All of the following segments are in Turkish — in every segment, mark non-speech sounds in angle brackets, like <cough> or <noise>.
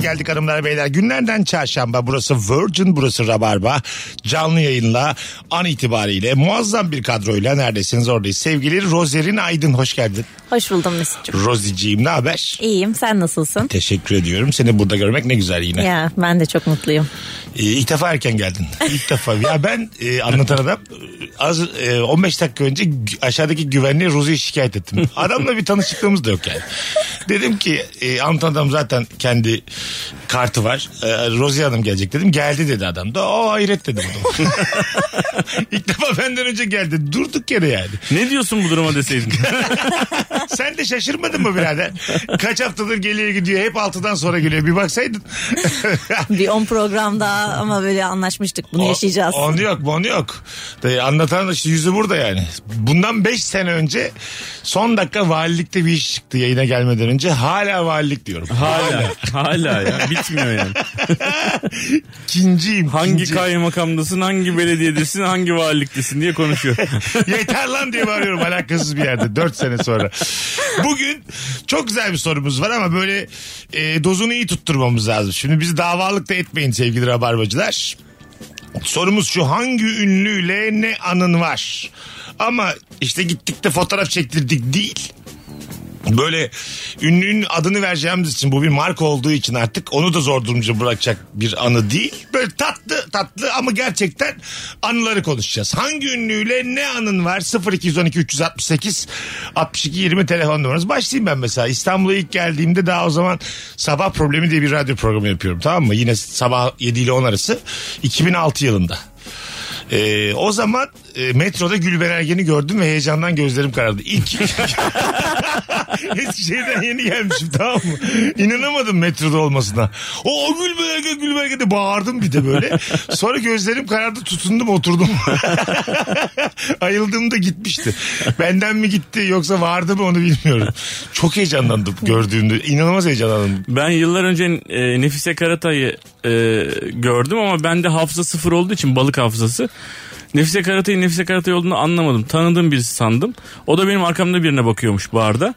Geldik hanımlar beyler. Günlerden çarşamba. Burası Virgin, burası Rabarba. Canlı yayınla an itibariyle muazzam bir kadroyla neredesiniz oradayız. Sevgili Rozerin Aydın hoş geldin. Hoş buldum Mesut'cum. Roziciğim ne haber? İyiyim sen nasılsın? Teşekkür ediyorum. Seni burada görmek ne güzel yine. Ya ben de çok mutluyum. Ee, ilk defa erken geldin. İlk defa. Ya ben e, anlatan adam az e, 15 dakika önce aşağıdaki güvenliğe Rozi'yi şikayet ettim. <laughs> Adamla bir tanışıklığımız da yok yani. Dedim ki e, anlatan adam zaten kendi kartı var. E, Rozi Hanım gelecek dedim. Geldi dedi adam da. O hayret dedim adam. <laughs> İlk defa benden önce geldi. Durduk yere yani. Ne diyorsun bu duruma deseydin? <laughs> Sen de şaşırmadın mı birader? Kaç haftadır geliyor gidiyor. Hep altıdan sonra geliyor. Bir baksaydın. <laughs> Bir 10 programda ama böyle anlaşmıştık bunu yaşayacağız. O- Onu yok onu yok. De, anlatan da işte yüzü burada yani. Bundan 5 sene önce son dakika valilikte bir iş çıktı yayına gelmeden önce. Hala valilik diyorum. hala. hala ya. Bitmiyor yani. <laughs> İkinciyim. Hangi ikinci. kaymakamdasın, hangi belediyedesin, hangi valiliktesin diye konuşuyor. <laughs> Yeter lan diye bağırıyorum alakasız bir yerde 4 sene sonra. Bugün çok güzel bir sorumuz var ama böyle e, dozunu iyi tutturmamız lazım. Şimdi bizi davalık da etmeyin sevgili rabarbacılar. Sorumuz şu hangi ünlüyle ne anın var? Ama işte gittik de fotoğraf çektirdik değil. Böyle ünlünün adını vereceğimiz için bu bir marka olduğu için artık onu da zor durumda bırakacak bir anı değil. Böyle tatlı tatlı ama gerçekten anıları konuşacağız. Hangi ünlüyle ne anın var 0212 368 62 20 telefon numarası. Başlayayım ben mesela İstanbul'a ilk geldiğimde daha o zaman sabah problemi diye bir radyo programı yapıyorum tamam mı? Yine sabah 7 ile 10 arası 2006 yılında. Ee, o zaman e, metroda Gülben Ergen'i gördüm ve heyecandan gözlerim karardı. İlk <laughs> Eskişehir'den yeni gelmişim tamam mı? İnanamadım metroda olmasına. O, o Gülben Ergen Gülben Ergen de bağırdım bir de böyle. Sonra gözlerim karardı tutundum oturdum. <laughs> Ayıldığımda gitmişti. Benden mi gitti yoksa vardı mı onu bilmiyorum. Çok heyecanlandım gördüğümde. İnanılmaz heyecanlandım. Ben yıllar önce e, Nefise Karatay'ı e, gördüm ama bende hafıza sıfır olduğu için balık hafızası. Nefise Karatay'ın Nefise Karatay olduğunu anlamadım. Tanıdığım birisi sandım. O da benim arkamda birine bakıyormuş barda.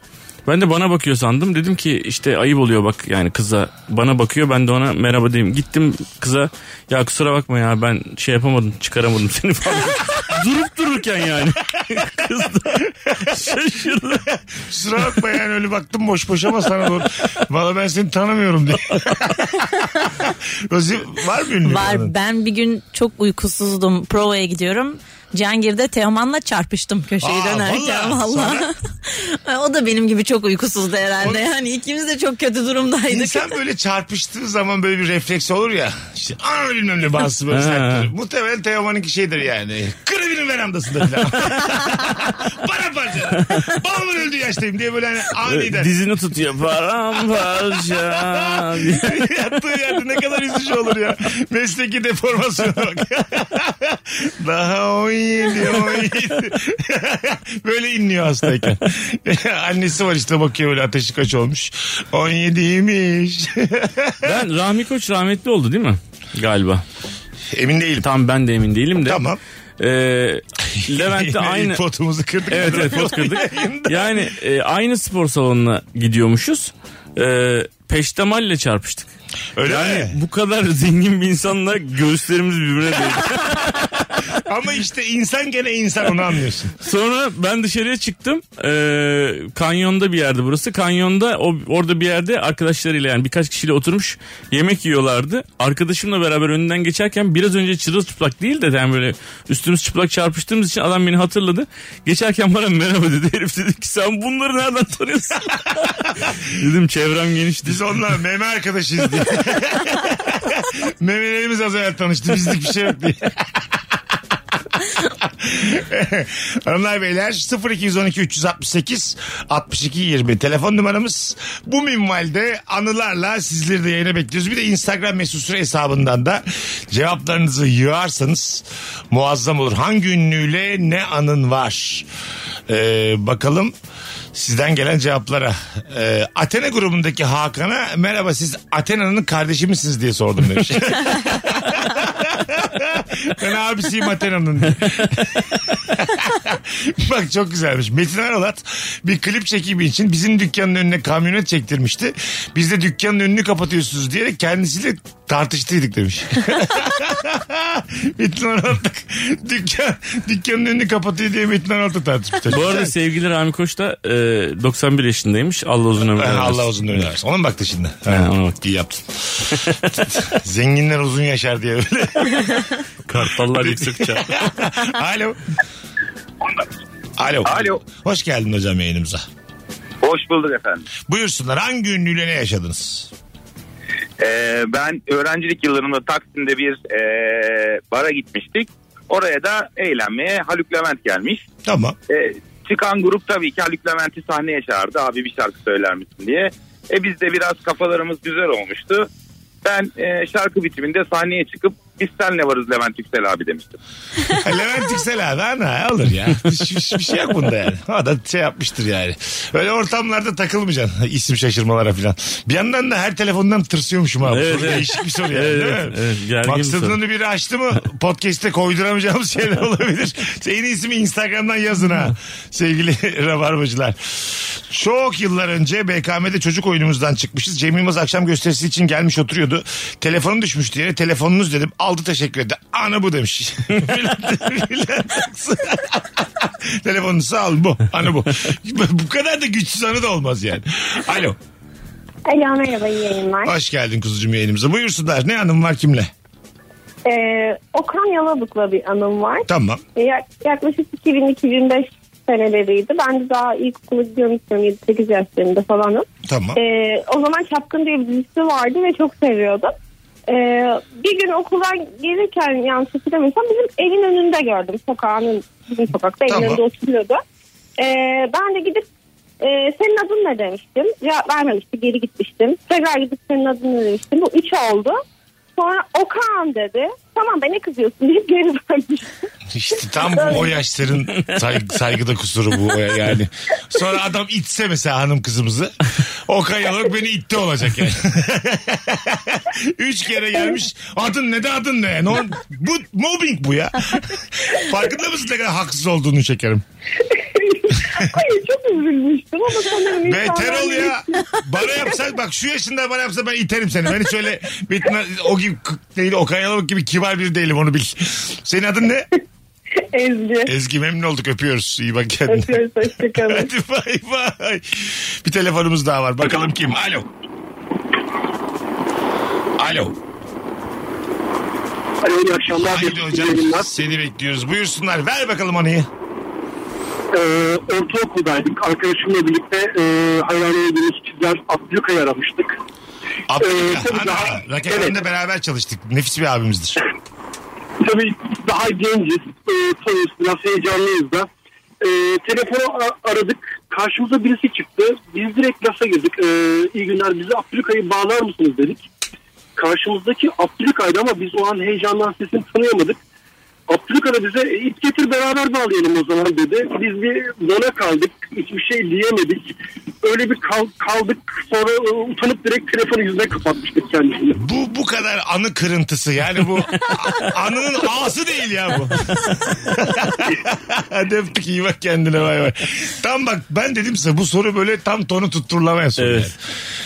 Ben de bana bakıyor sandım. Dedim ki işte ayıp oluyor bak yani kıza bana bakıyor ben de ona merhaba diyeyim. Gittim kıza ya kusura bakma ya ben şey yapamadım çıkaramadım seni falan. <laughs> Durup dururken yani. <laughs> Kız da şaşırdı. Kusura bakma yani öyle baktım boş boş ama sana doğru. Valla ben seni tanımıyorum diye. <laughs> Rozi var mı ünlü? Var ben bir gün çok uykusuzdum provaya gidiyorum. Cihangir'de Teoman'la çarpıştım köşeyi Aa, dönerken vallahi. valla. <laughs> o da benim gibi çok uykusuzdu herhalde. O- Yani ikimiz de çok kötü durumdaydık. İnsan böyle çarpıştığı zaman böyle bir refleks olur ya. İşte aa bilmem ne bazısı böyle <laughs> serttir. Muhtemelen Teoman'ınki şeydir yani. Kırıvinin verandasında falan. <laughs> Bana parça. Babamın öldüğü yaştayım diye böyle hani aniden. Dizini tutuyor paramparça. diye. Yattığı yerde ne kadar üzücü olur ya. Mesleki deformasyona bak. Daha 17, 17. <laughs> böyle inliyor hastayken. <laughs> Annesi var işte bakıyor böyle ateşi kaç olmuş. 17'ymiş. <laughs> Ben Rahmi Koç rahmetli oldu değil mi? Galiba. Emin değilim. Tam ben de emin değilim de. Tamam. Ee, Levent'te aynı... Potumuzu kırdık. Evet evet pot kırdık. Yani e, aynı spor salonuna gidiyormuşuz. E, peştemalle çarpıştık. Öyle Yani mi? bu kadar zengin bir insanla göğüslerimiz birbirine değdi. Ama işte insan gene insan onu anlıyorsun. <laughs> Sonra ben dışarıya çıktım. Ee, kanyonda bir yerde burası. Kanyonda o orada bir yerde arkadaşlarıyla yani birkaç kişiyle oturmuş yemek yiyorlardı. Arkadaşımla beraber önünden geçerken biraz önce çırılçıplak değil de yani böyle üstümüz çıplak çarpıştığımız için adam beni hatırladı. Geçerken bana merhaba dedi. Herif dedi ki sen bunları nereden tanıyorsun? <laughs> Dedim çevrem genişti. Biz onunla meme arkadaşıyız diye. <laughs> Memelerimiz az evvel tanıştı. Bizlik bir şey yok diye. <laughs> Hanımlar beyler 0212 368 62 20 telefon numaramız. Bu minvalde anılarla sizleri de yayına bekliyoruz. Bir de Instagram mesut süre hesabından da cevaplarınızı yığarsanız muazzam olur. Hangi ünlüyle ne anın var? Ee, bakalım sizden gelen cevaplara. Ee, Athena grubundaki Hakan'a merhaba siz Athena'nın kardeşi misiniz diye sordum demiş. <laughs> ben abisiyim Athena'nın. <laughs> Bak çok güzelmiş. Metin Arolat bir klip çekimi için bizim dükkanın önüne kamyonet çektirmişti. Biz de dükkanın önünü kapatıyorsunuz diyerek kendisiyle tartıştıydık demiş. <laughs> Metin Arolat dükkan, dükkanın önünü kapatıyor diye Metin Arolat'la tartışmışlar. Bu arada sevgili Rami Koç da e, 91 yaşındaymış. Allah uzun ömür Ha, versin. Allah uzun ömür versin. Ona mı baktı şimdi? Ha, ona baktı. İyi yaptın. <laughs> Zenginler uzun yaşar diye öyle. <laughs> Kartallar yüksek uçar. Alo. Alo. Alo. Hoş geldin hocam yayınımıza. Hoş bulduk efendim. Buyursunlar hangi ünlüyle ne yaşadınız? Ee, ben öğrencilik yıllarımda Taksim'de bir e, bara gitmiştik. Oraya da eğlenmeye Haluk Levent gelmiş. Tamam. E, çıkan grup tabii ki Haluk Levent'i sahneye çağırdı. Abi bir şarkı söyler misin diye. E biz de biraz kafalarımız güzel olmuştu. Ben e, şarkı bitiminde sahneye çıkıp biz senle varız Levent Yüksel abi demiştim. <laughs> Levent Yüksel abi ana olur ya. Hiç- bir şey yok bunda yani. O da şey yapmıştır yani. Öyle ortamlarda takılmayacaksın. <laughs> İsim şaşırmalara falan. Bir yandan da her telefondan tırsıyormuşum abi. Evet, Soru evet. Değişik bir soru yani Evet, değil mi? evet, evet. Gergin bir. Maksadını biri açtı mı podcast'te koyduramayacağımız şeyler <laughs> olabilir. En iyisi mi Instagram'dan yazın ha. Sevgili rabarbacılar. Çok yıllar önce BKM'de çocuk oyunumuzdan çıkmışız. Cem Yılmaz akşam gösterisi için gelmiş oturuyordu. Telefonu düşmüştü yere. Telefonunuz dedim. Aldı teşekkür ederim. Ana bu demiş. <laughs> <laughs> Telefonunuzu al bu. Ana bu. <laughs> bu kadar da güçsüz anı da olmaz yani. Alo. Alo merhaba iyi yayınlar. Hoş geldin kuzucuğum yayınımıza. Buyursunlar. Ne anım var kimle? Ee, Okan Yalabık'la bir anım var. Tamam. Ee, yak- yaklaşık 2000-2005 seneleriydi. Ben de daha ilkokula gidiyormuşum 7-8 yaşlarında falanım. Tamam. Ee, o zaman Çapkın diye bir dizisi vardı ve çok seviyordum. Ee, bir gün okuldan gelirken yanlış hatırlamıyorsam bizim evin önünde gördüm. Sokağın bizim sokakta evin Tamam. önünde oturuyordu. Ee, ben de gidip e, senin adın ne demiştim. Cevap vermemişti geri gitmiştim. Tekrar gidip senin adın ne demiştim. Bu üç oldu. Sonra Okan dedi. Tamam be ne kızıyorsun deyip geri vermiştim. İşte tam bu o yaşların saygı, saygıda kusuru bu yani. Sonra adam itse mesela hanım kızımızı. O kayalık beni itti olacak yani. <laughs> Üç kere gelmiş. Adın ne de adın ne? No, bu mobbing bu ya. Farkında mısın ne kadar haksız olduğunu şekerim? Hayır çok üzülmüştüm ama sanırım <laughs> Beter ol ya. Bana yapsan bak şu yaşında bana yapsa ben iterim seni. Ben hiç öyle bitme, o gibi değil o kayalık gibi kibar biri değilim onu bil. Senin adın ne? <laughs> Ezgi. Ezgi memnun olduk öpüyoruz. İyi bak kendine. Öpüyoruz hoşçakalın. <laughs> Hadi bay bay. Bir telefonumuz daha var. Bakalım kim? Alo. Alo. Alo iyi akşamlar. Haydi hocam seni bekliyoruz. Buyursunlar. Ver bakalım anıyı. Ee, ortaokuldaydık. Arkadaşımla birlikte e, hayran olduğumuz çizer Abdülkay'ı aramıştık. Abdülhamid. Ee, daha- Raketler'de evet. beraber çalıştık. Nefis bir abimizdir. <laughs> Tabii daha genciz. E, tanıyoruz. Biraz heyecanlıyız da. E, telefonu aradık. Karşımıza birisi çıktı. Biz direkt lafa girdik. E, iyi günler bize Abdülkay'ı bağlar mısınız dedik. Karşımızdaki Abdülkay'dı ama biz o an heyecandan sesini tanıyamadık. Abdülkay da bize "E, ip getir beraber bağlayalım o zaman dedi. Biz bir dona kaldık. Hiçbir şey diyemedik. Öyle bir kal- kaldık. Sonra e, utanıp direkt telefonu yüzüne kapatmıştık kendisini. Bu bu kadar anı kırıntısı. Yani bu a- anının ağası değil ya bu. <laughs> Hadi öptük iyi bak kendine bay bay. Tam bak ben dedim size bu soru böyle tam tonu tutturulamaya soru. Evet.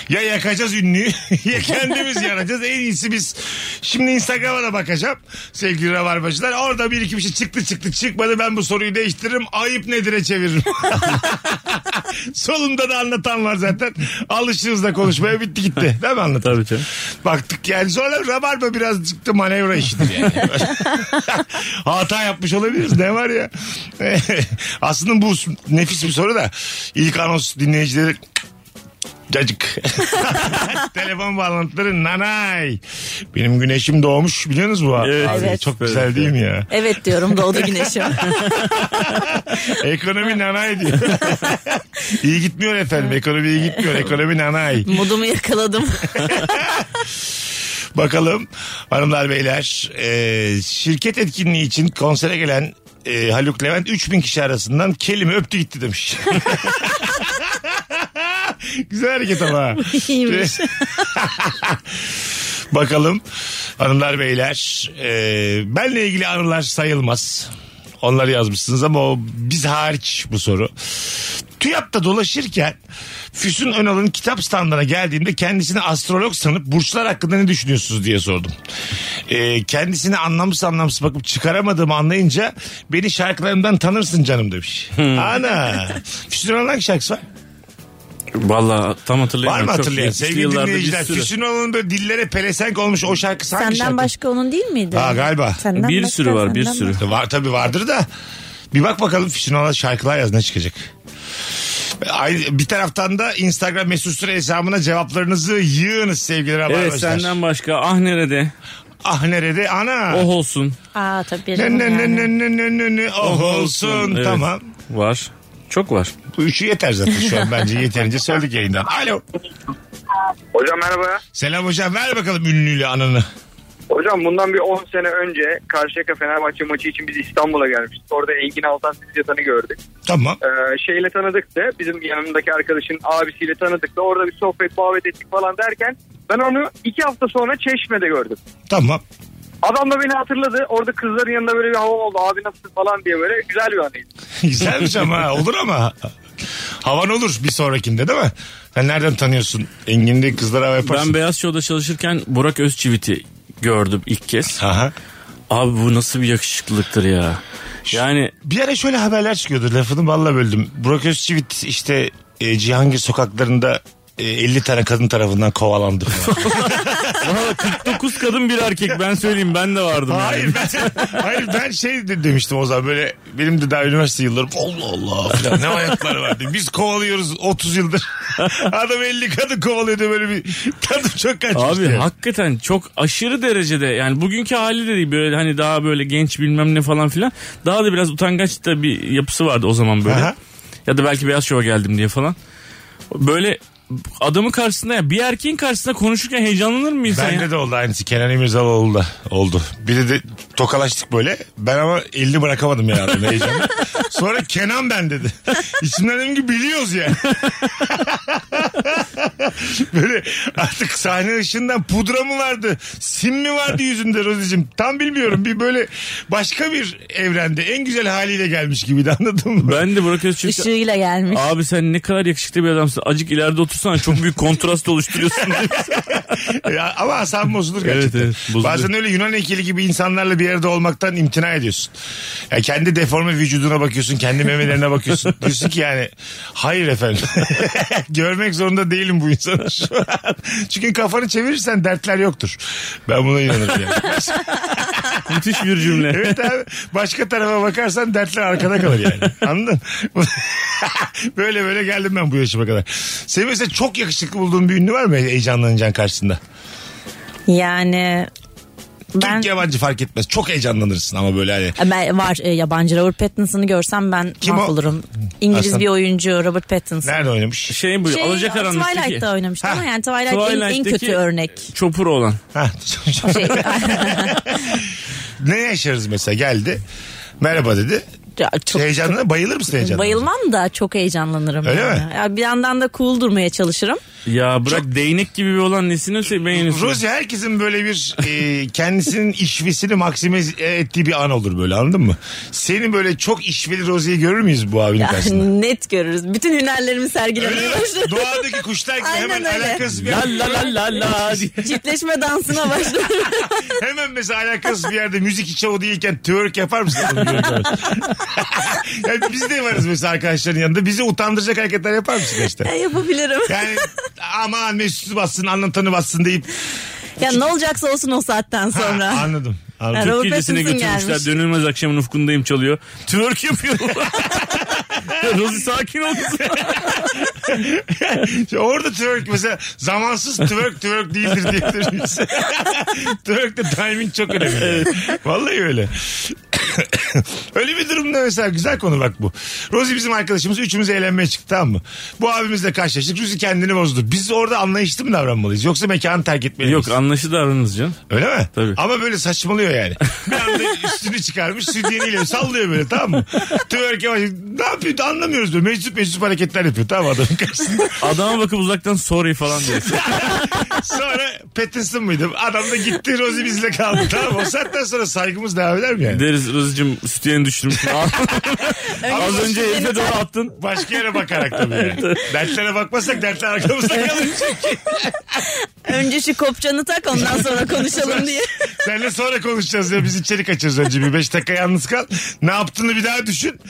yani. Ya yakacağız ünlüyü <laughs> ya kendimiz yanacağız. En iyisi biz şimdi Instagram'a da bakacağım sevgili rabarbacılar. Orada bir iki bir şey çıktı çıktı çıkmadı ben bu soruyu değiştiririm. Ayıp nedire çeviririm. <laughs> Solumda da anlatan var zaten. Alışırız da konuşmaya bitti gitti. Değil mi anlatan? Tabii canım. Baktık yani sonra Rabarba birazcık da manevra işidir yani. <laughs> Hata yapmış olabiliriz ne var ya. <laughs> Aslında bu nefis bir soru da ilk anons dinleyicileri Cacık. <laughs> Telefon bağlantıları nanay. Benim güneşim doğmuş biliyorsunuz bu? Evet. Abi, Evet. Çok güzel değil mi ya? Evet diyorum doğdu güneşim. <laughs> Ekonomi nanay diyor. <laughs> iyi gitmiyor efendim. Ekonomi iyi gitmiyor. Ekonomi nanay. Modumu yakaladım. Bakalım hanımlar beyler. e, şirket etkinliği için konsere gelen e, Haluk Levent 3000 kişi arasından kelime öptü gitti demiş. <laughs> Güzel hareket ama. <laughs> İyiymiş. Bakalım hanımlar beyler. E, benle ilgili anılar sayılmaz. Onları yazmışsınız ama o biz hariç bu soru. TÜYAP'ta dolaşırken Füsun Önal'ın kitap standına geldiğimde kendisini astrolog sanıp burçlar hakkında ne düşünüyorsunuz diye sordum. Ee, kendisini anlamsız anlamsız bakıp çıkaramadığımı anlayınca beni şarkılarımdan tanırsın canım demiş. Ana. Füsun Önal'ın hangi şarkısı var? Valla tam Var hatırlayamıyorum. mı Çok hatırlayan? Sevgili dinleyiciler. sürü. Füsun Önal'ın böyle dillere pelesenk olmuş o şarkısı hangi Senden şarkı? başka onun değil miydi? Ha, galiba. Senden Bir başka, sürü var bir sürü. başka. Var tabii vardır da. Bir bak bakalım Füsun Önal şarkılar yaz ne çıkacak. Ay- Bir taraftan da Instagram mesut süre hesabına cevaplarınızı yığınız sevgili Evet Rabarbacılar. senden başka ah nerede Ah nerede ana. oh olsun Aa tabii. Ne ne ne ne ne ne ne ne oh olsun. Evet. Tamam. var çok var. Bu üçü yeter zaten şu an <laughs> bence yeterince söyledik yayından. Alo. Hocam merhaba. Selam hocam ver bakalım ünlüyle anını. Hocam bundan bir 10 sene önce Karşıyaka Fenerbahçe maçı için biz İstanbul'a gelmiştik. Orada Engin Altan Sizyatan'ı gördük. Tamam. Ee, şeyle tanıdık da bizim yanımdaki arkadaşın abisiyle tanıdık da orada bir sohbet muhabbet ettik falan derken ben onu iki hafta sonra Çeşme'de gördüm. Tamam. Adam da beni hatırladı. Orada kızların yanında böyle bir hava oldu. Abi nasılsın falan diye böyle güzel bir anıydı. <laughs> Güzelmiş ama olur ama. Havan olur bir sonrakinde değil mi? Sen nereden tanıyorsun? Engin'de kızlara hava yaparsın. Ben Beyaz Show'da çalışırken Burak Özçivit'i gördüm ilk kez. Aha. Abi bu nasıl bir yakışıklılıktır ya. Yani Bir ara şöyle haberler çıkıyordu lafını balla böldüm. Burak Özçivit işte e, Cihangir sokaklarında e, 50 tane kadın tarafından kovalandı falan. <laughs> valla 49 kadın bir erkek ben söyleyeyim ben de vardım yani. hayır ben, hayır ben şey de demiştim o zaman böyle benim de daha üniversite yıllarım Allah Allah falan ne hayatları vardı. Biz kovalıyoruz 30 yıldır. <laughs> Adam 50 kadın kovalıyor diye böyle bir tadım çok kaçmıştı. Abi yani. hakikaten çok aşırı derecede yani bugünkü hali de değil böyle hani daha böyle genç bilmem ne falan filan. Daha da biraz utangaç da bir yapısı vardı o zaman böyle. Aha. Ya da belki Beyaz Show'a geldim diye falan. Böyle adamın karşısında ya bir erkeğin karşısında konuşurken heyecanlanır mı insan Bende ya? de oldu aynısı. Kenan İmirzalıoğlu da oldu. Bir de, de tokalaştık böyle. Ben ama elini bırakamadım ya adamın heyecanla. <laughs> Sonra Kenan ben dedi. İçimden dedim ki biliyoruz yani. <laughs> böyle artık sahne ışığından pudra mı vardı? Sim mi vardı yüzünde Rozi'cim? Tam bilmiyorum. Bir böyle başka bir evrende en güzel haliyle gelmiş gibiydi anladın mı? Ben de Burak Özçivit'e Işığıyla gelmiş. Abi sen ne kadar yakışıklı bir adamsın. Acık ileride otursana çok büyük kontrast oluşturuyorsun. <laughs> Ya, ama asabım bozulur gerçekten. evet, bozuluyor. Bazen öyle Yunan heykeli gibi insanlarla bir arada olmaktan imtina ediyorsun. Ya kendi deforme vücuduna bakıyorsun, kendi memelerine bakıyorsun. <laughs> diyorsun ki yani hayır efendim. <laughs> Görmek zorunda değilim bu insanı şu an. Çünkü kafanı çevirirsen dertler yoktur. Ben buna inanırım yani. Müthiş bir cümle. Evet abi başka tarafa bakarsan dertler arkada kalır yani. Anladın? böyle böyle geldim ben bu yaşıma kadar. Senin mesela çok yakışıklı bulduğun bir ünlü var mı heyecanlanacağın karşısında? Yani ben Türk yabancı fark etmez. Çok heyecanlanırsın ama böyle hani. ben var e, yabancı Robert Pattinson'ı görsem ben Kim mahvolurum. İngiliz Aslan. bir oyuncu Robert Pattinson. Nerede oynamış? Şey bu Şey, Alacakaranlık'taki. Twilight'ta oynamıştı Ha, ama yani Twilight en, en Twilight'taki kötü örnek. Çopur olan. Ha. <laughs> Şey, ne yaşarız mesela geldi. Merhaba dedi. Ya çok, Heyecanla bayılır mısın heyecanla? bayılmam da çok heyecanlanırım. Öyle yani. mi? Ya bir yandan da cool durmaya çalışırım. Ya bırak değnek gibi bir olan nesini se- beğenirsin. Rozi herkesin böyle bir e, kendisinin işvesini maksimize ettiği bir an olur böyle anladın mı? Seni böyle çok işveli Rozi'yi görür müyüz bu abinin karşısında? <laughs> Net görürüz. Bütün hünerlerimi sergilemeye mi? başlarım. Doğadaki kuşlar gibi Aynen hemen öyle. alakasız bir La la la la la. Çiftleşme dansına başlarım. <laughs> Hemen mesela alakasız bir yerde müzik içi değilken twerk yapar mısın? <laughs> yani biz de varız mesela arkadaşların yanında. Bizi utandıracak hareketler yapar mısın işte? Ya yapabilirim. Yani aman Mesut'u bassın anlatanı bassın deyip Ya ne olacaksa olsun o saatten sonra. Ha, anladım. Anladım. Ha, Türk gecesine götürmüşler. gelmiş. Dönülmez akşamın ufkundayım çalıyor. Twerk yapıyor. <laughs> Rozi sakin ol. <laughs> Orada twerk mesela zamansız twerk twerk değildir diyebilir <laughs> miyiz? Twerk'te timing çok önemli. Vallahi öyle. <coughs> öyle bir durumda mesela güzel konu bak bu. Rozi bizim arkadaşımız üçümüz eğlenmeye çıktı tamam mı? Bu abimizle karşılaştık. Rozi kendini bozdu. Biz orada anlayışlı mı davranmalıyız? Yoksa mekanı terk etmeliyiz? Yok anlaşı davranınız canım. Öyle mi? Tabii. Ama böyle saçmalıyor yani. Bir anda <laughs> üstünü çıkarmış sütyeniyle sallıyor böyle tamam mı? Twerk yavaş. Ne yapıyor anlamıyoruz böyle. Meczup meczup hareketler yapıyor tamam mı adamın karşısında. Adama bakıp uzaktan sorry falan diyor. <laughs> Sonra Pattinson mıydı? Adam da gitti Rosie bizle kaldı tamam mı? O saatten sonra saygımız devam eder mi yani? Deriz Rozi'cim sütyeni düşürmüşsün. <laughs> Az önce herife doğru attın. Başka yere bakarak tabii yani. Dertlere bakmazsak dertler arkamızda kalır. Önce şu kopçanı tak ondan sonra konuşalım diye. <laughs> Seninle sonra konuşacağız ya biz içeri kaçıyoruz önce bir beş dakika yalnız kal. Ne yaptığını bir daha düşün.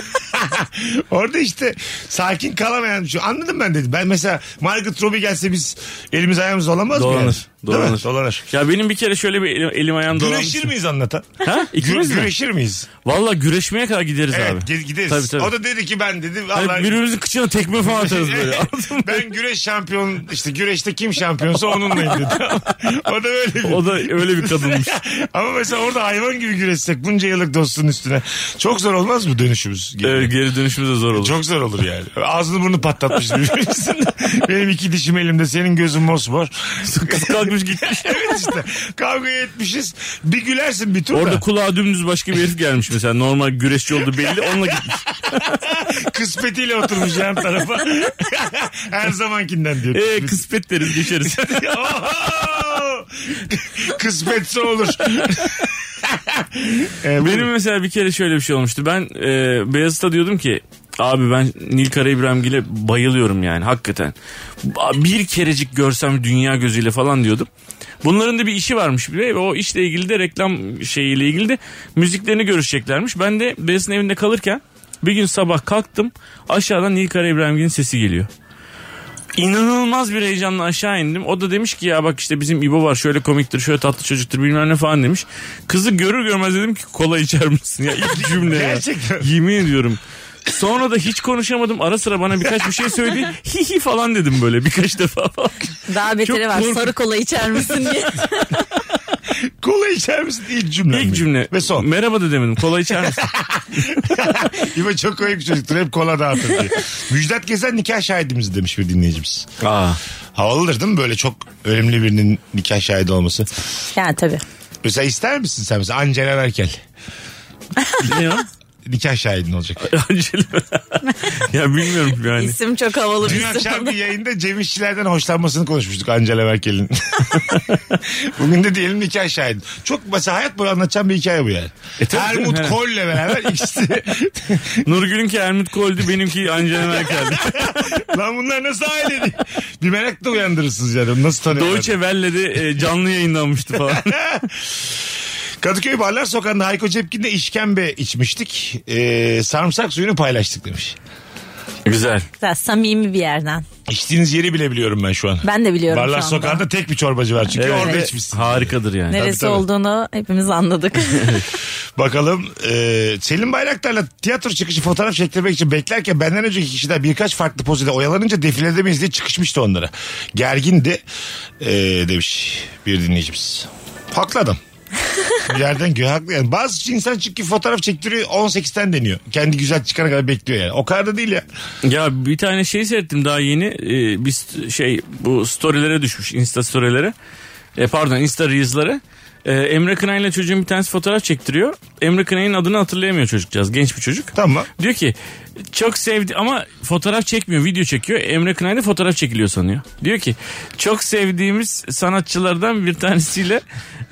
<laughs> Orada işte sakin kalamayan şu anladım ben dedi. Ben mesela Margaret Robbie gelse biz elimiz ayağımız olamaz mı? Dolanır, yani? Değil mi? dolanır. Dolanır. Ya benim bir kere şöyle bir elim, elim ayağım dolanmış. Güreşir miyiz anlatan? Ha? İkimiz Gü- mi? güreşir miyiz? Valla güreşmeye kadar gideriz Evet abi. ge- gideriz. Tabii, tabii. O da dedi ki ben dedi. Hani vallahi- birbirimizin kıçına tekme falan <laughs> atarız böyle. Anladın <laughs> mı? ben güreş şampiyon işte güreşte kim şampiyonsa onunlayım dedi. <laughs> o da öyle bir. o da öyle bir kadınmış. Ama mesela orada hayvan gibi güreşsek bunca yıllık dostun üstüne. Çok zor olmaz mı dönüşümüz? Evet, geri dönüşümüz de zor olur. Çok zor olur yani. Ağzını burnunu patlatmış birbirimizin. Benim iki dişim elimde senin gözün mosmor. Kız kalkmış gitmiş. <laughs> evet işte kavga etmişiz. Bir gülersin bir tur Orada da. kulağa dümdüz başka bir herif gelmiş mesela. Normal güreşçi olduğu belli onunla gitmiş. <laughs> Kıspetiyle oturmuş yan tarafa. <laughs> Her zamankinden diyor. Eee kısmet deriz geçeriz. Kısmetse olur. Ee, Benim mesela bir kere şöyle bir şey olmuştu. Ben e, Beyazıt'a diyordum ki abi ben Nil Kara İbrahimgil'e bayılıyorum yani hakikaten. Bir kerecik görsem dünya gözüyle falan diyordum. Bunların da bir işi varmış bir de ve o işle ilgili de reklam şeyiyle ilgili de müziklerini görüşeceklermiş. Ben de Beyazıt'ın evinde kalırken bir gün sabah kalktım aşağıdan Nil Kara İbrahimgil'in sesi geliyor. İnanılmaz bir heyecanla aşağı indim. O da demiş ki ya bak işte bizim İbo var şöyle komiktir şöyle tatlı çocuktur bilmem ne falan demiş. Kızı görür görmez dedim ki kola içer misin ya ilk cümle ya. <laughs> Gerçekten. Yemin ediyorum. Sonra da hiç konuşamadım. Ara sıra bana birkaç bir şey söyledi. Hi hi falan dedim böyle birkaç defa. Daha beteri Çok var. kork- Sarı kola içer misin diye. <laughs> Kola içer misin? İlk cümle. İlk cümle. Ve son. Merhaba da demedim. Kola içer misin? <laughs> İbo çok komik bir çocuktur. Hep kola dağıtır diye. Müjdat Gezen nikah şahidimiz demiş bir dinleyicimiz. Aa. Havalıdır değil mi böyle çok önemli birinin nikah şahidi olması? yani tabii. Mesela ister misin sen mesela Angela Merkel? Ne o? Nikah şahidin olacak. <laughs> Angela. <laughs> ya bilmiyorum yani. İsim çok havalı bir Dün isim. akşam bir yayında Cem İşçilerden hoşlanmasını konuşmuştuk Angela Merkel'in. <laughs> Bugün de diyelim nikah şahidi. Çok mesela hayat boyu anlatacağım bir hikaye bu yani. E tabii Helmut canım, Kohl'le beraber ikisi. Nurgül'ünki Helmut Kohl'dü benimki Angela Merkel'di. Lan bunlar nasıl aile değil? Bir merak da uyandırırsınız yani. Nasıl tanıyorlar? Deutsche Welle'de e, canlı yayınlanmıştı falan. Kadıköy Barlar Sokağı'nda Hayko Cepkin'le işkembe içmiştik. Ee, sarımsak suyunu paylaştık demiş. Güzel. Güzel, samimi bir yerden. İçtiğiniz yeri bile biliyorum ben şu an. Ben de biliyorum Barlar şu anda. Sokağı'nda tek bir çorbacı var çünkü Evet. orada içmişsin. Harikadır yani. Neresi tabii. olduğunu hepimiz anladık. <laughs> Bakalım e, Selim Bayraktar'la tiyatro çıkışı fotoğraf çektirmek için beklerken benden önceki kişiler birkaç farklı pozide oyalanınca defilede miyiz diye çıkışmıştı onlara. Gergindi e, demiş bir dinleyicimiz. Haklı adam. Bir yerden göğe haklı yani. Bazı insan çünkü fotoğraf çektiriyor 18'ten deniyor. Kendi güzel çıkana kadar bekliyor yani. O kadar da değil ya. Ya bir tane şey seyrettim daha yeni. Ee, bir şey bu storylere düşmüş. Insta storylere. E, pardon Insta Reels'lara. Ee, Emre Kınay'la çocuğun bir tanesi fotoğraf çektiriyor. Emre Kınay'ın adını hatırlayamıyor çocukcağız. Genç bir çocuk. Tamam. Diyor ki çok sevdi ama fotoğraf çekmiyor video çekiyor. Emre Kınay da fotoğraf çekiliyor sanıyor. Diyor ki çok sevdiğimiz sanatçılardan bir tanesiyle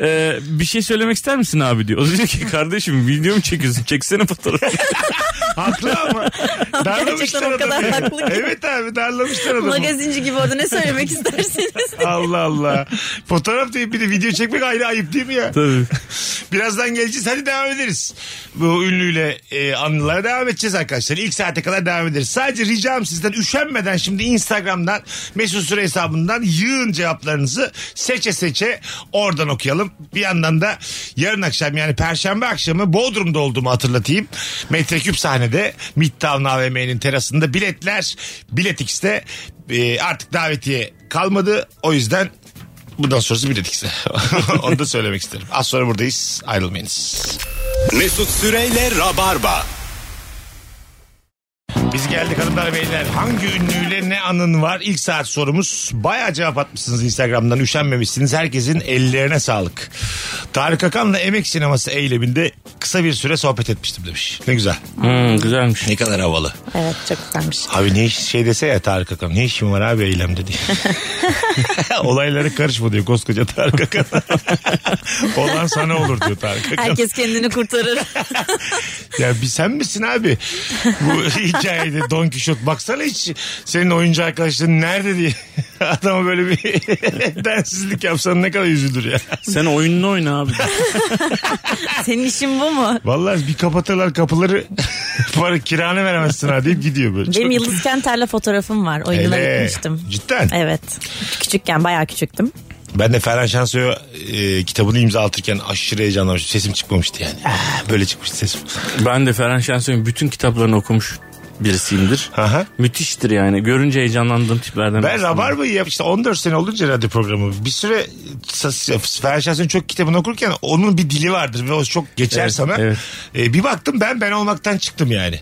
e, bir şey söylemek ister misin abi diyor. O da diyor ki kardeşim video mu çekiyorsun çeksene fotoğrafı. <laughs> Haklı ama. Darlamışlar Gerçekten o kadar adamı. haklı ki. Evet abi darlamışlar adamı. Magazinci gibi orada ne söylemek <laughs> istersiniz? Allah Allah. Fotoğraf deyip bir de video çekmek ayrı ayıp değil mi ya? Tabii. <laughs> Birazdan geleceğiz. Hadi devam ederiz. Bu ünlüyle e, anılara devam edeceğiz arkadaşlar. İlk saate kadar devam ederiz. Sadece ricam sizden üşenmeden şimdi Instagram'dan Mesut Süre hesabından yığın cevaplarınızı seçe seçe oradan okuyalım. Bir yandan da yarın akşam yani perşembe akşamı Bodrum'da olduğumu hatırlatayım. Metreküp sahnede Midtown AVM'nin terasında biletler Bilet X'te e, artık davetiye kalmadı. O yüzden bundan sonrası Bilet X'te. <laughs> Onu da söylemek isterim. Az sonra buradayız. Ayrılmayınız. Mesut Süreyle Rabarba. Biz geldik hanımlar beyler. Hangi ünlüyle ne anın var? İlk saat sorumuz. Bayağı cevap atmışsınız Instagram'dan. Üşenmemişsiniz. Herkesin ellerine sağlık. Tarık Akan'la Emek Sineması eyleminde kısa bir süre sohbet etmiştim demiş. Ne güzel. Hmm, güzelmiş. Ne kadar havalı. evet çok güzelmiş. Abi ne iş şey dese ya Tarık Akan. Ne işin var abi eylemde diye. <laughs> Olaylara karışma diyor koskoca Tarık Akan. <laughs> Olan sana olur diyor Tarık Akan. Herkes kendini kurtarır. <laughs> Ya bir sen misin abi? Bu hikayede Don Kişot baksana hiç senin oyuncu arkadaşların nerede diye. <laughs> Adama böyle bir <laughs> densizlik yapsan ne kadar üzülür ya. Sen oyununu oyna abi. <laughs> Senin işin bu mu? Vallahi bir kapatırlar kapıları para kiranı veremezsin ha deyip gidiyor böyle. Benim Çok- Yıldız Kenter'le fotoğrafım var. O yıla gitmiştim. Cidden. Evet. Küçükken bayağı küçüktüm. Ben de Ferhan Şansoy'a e, kitabını imzalatırken aşırı heyecanlanmıştım. Sesim çıkmamıştı yani. Ah, Böyle çıkmıştı sesim. Ben de Ferhan Şensoy'un bütün kitaplarını okumuş birisiyimdir. Aha. Müthiştir yani. Görünce heyecanlandığım tiplerden Ben. Rabarba'yı yap işte 14 sene olunca radyo programı. Bir süre Ferhan çok kitabını okurken onun bir dili vardır ve o çok geçer Evet, sana. evet. Ee, bir baktım ben ben olmaktan çıktım yani.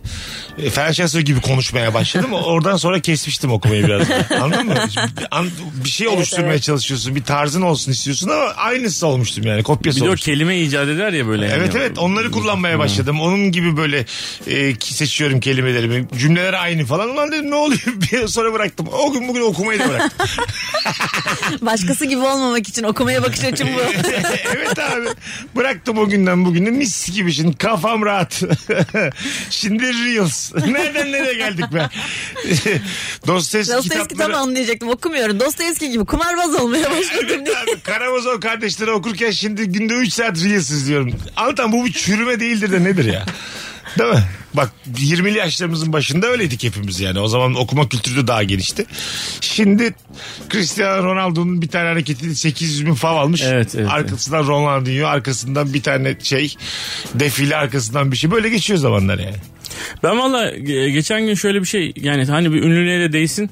Ee, Ferhan gibi konuşmaya başladım. <laughs> Oradan sonra kesmiştim okumayı biraz. Anladın mı? Bir, bir şey oluşturmaya evet. çalışıyorsun. Bir tarzın olsun istiyorsun ama aynısı olmuştum yani. Kopyası Bir de o olmuştum. kelime icat eder ya böyle. Evet yani. evet onları kullanmaya başladım. Onun gibi böyle e, seçiyorum kelimelerimi. Cümleler aynı falan. Ulan dedim ne oluyor? <laughs> Bir sonra bıraktım. O gün bugün okumayı da bıraktım. <laughs> Başkası gibi olmamak için okumaya bakış açım bu. <laughs> evet abi. Bıraktım o günden bugüne mis gibi şimdi kafam rahat. şimdi Reels. Nereden nereye geldik be? Dostoyevski Dostoyevski kitapları. tam anlayacaktım. Okumuyorum. Dostoyevski gibi kumarbaz olmaya başladım Evet diye. abi Karamazov kardeşleri okurken şimdi günde 3 saat Reels izliyorum. Anlatan bu bir çürüme değildir de nedir ya? Değil mi? Bak 20'li yaşlarımızın başında öyleydik hepimiz yani. O zaman okuma kültürü de daha genişti. Şimdi Cristiano Ronaldo'nun bir tane hareketi 800 bin fav almış. Evet, evet, arkasından Ronaldinho arkasından bir tane şey defile arkasından bir şey. Böyle geçiyor zamanlar yani. Ben valla e, geçen gün şöyle bir şey yani hani bir ünlüye de değsin.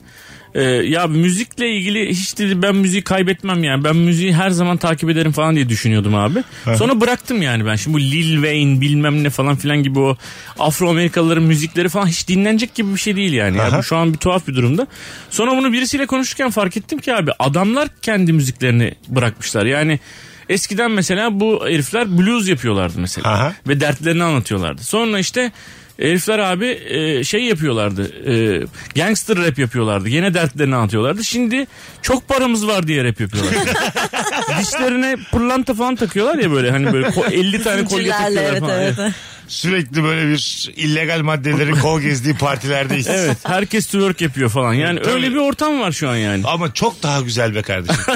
Ee, ya müzikle ilgili hiç dedi ben müziği kaybetmem yani. Ben müziği her zaman takip ederim falan diye düşünüyordum abi. Sonra bıraktım yani ben. Şimdi bu Lil Wayne bilmem ne falan filan gibi o Afro Amerikalıların müzikleri falan hiç dinlenecek gibi bir şey değil yani. Yani bu şu an bir tuhaf bir durumda. Sonra bunu birisiyle konuşurken fark ettim ki abi adamlar kendi müziklerini bırakmışlar. Yani eskiden mesela bu herifler blues yapıyorlardı mesela. Aha. Ve dertlerini anlatıyorlardı. Sonra işte herifler abi e, şey yapıyorlardı. E, gangster rap yapıyorlardı. Yine dertlerini anlatıyorlardı. Şimdi çok paramız var diye rap yapıyorlar. <laughs> Dişlerine pırlanta falan takıyorlar ya böyle hani böyle ko- 50 tane kolye takıyorlar evet falan. evet. Evet. Sürekli böyle bir illegal maddelerin kol gezdiği partilerdeyiz. Evet, herkes twerk yapıyor falan. Yani Tabii. öyle bir ortam var şu an yani. Ama çok daha güzel be kardeşim. <laughs>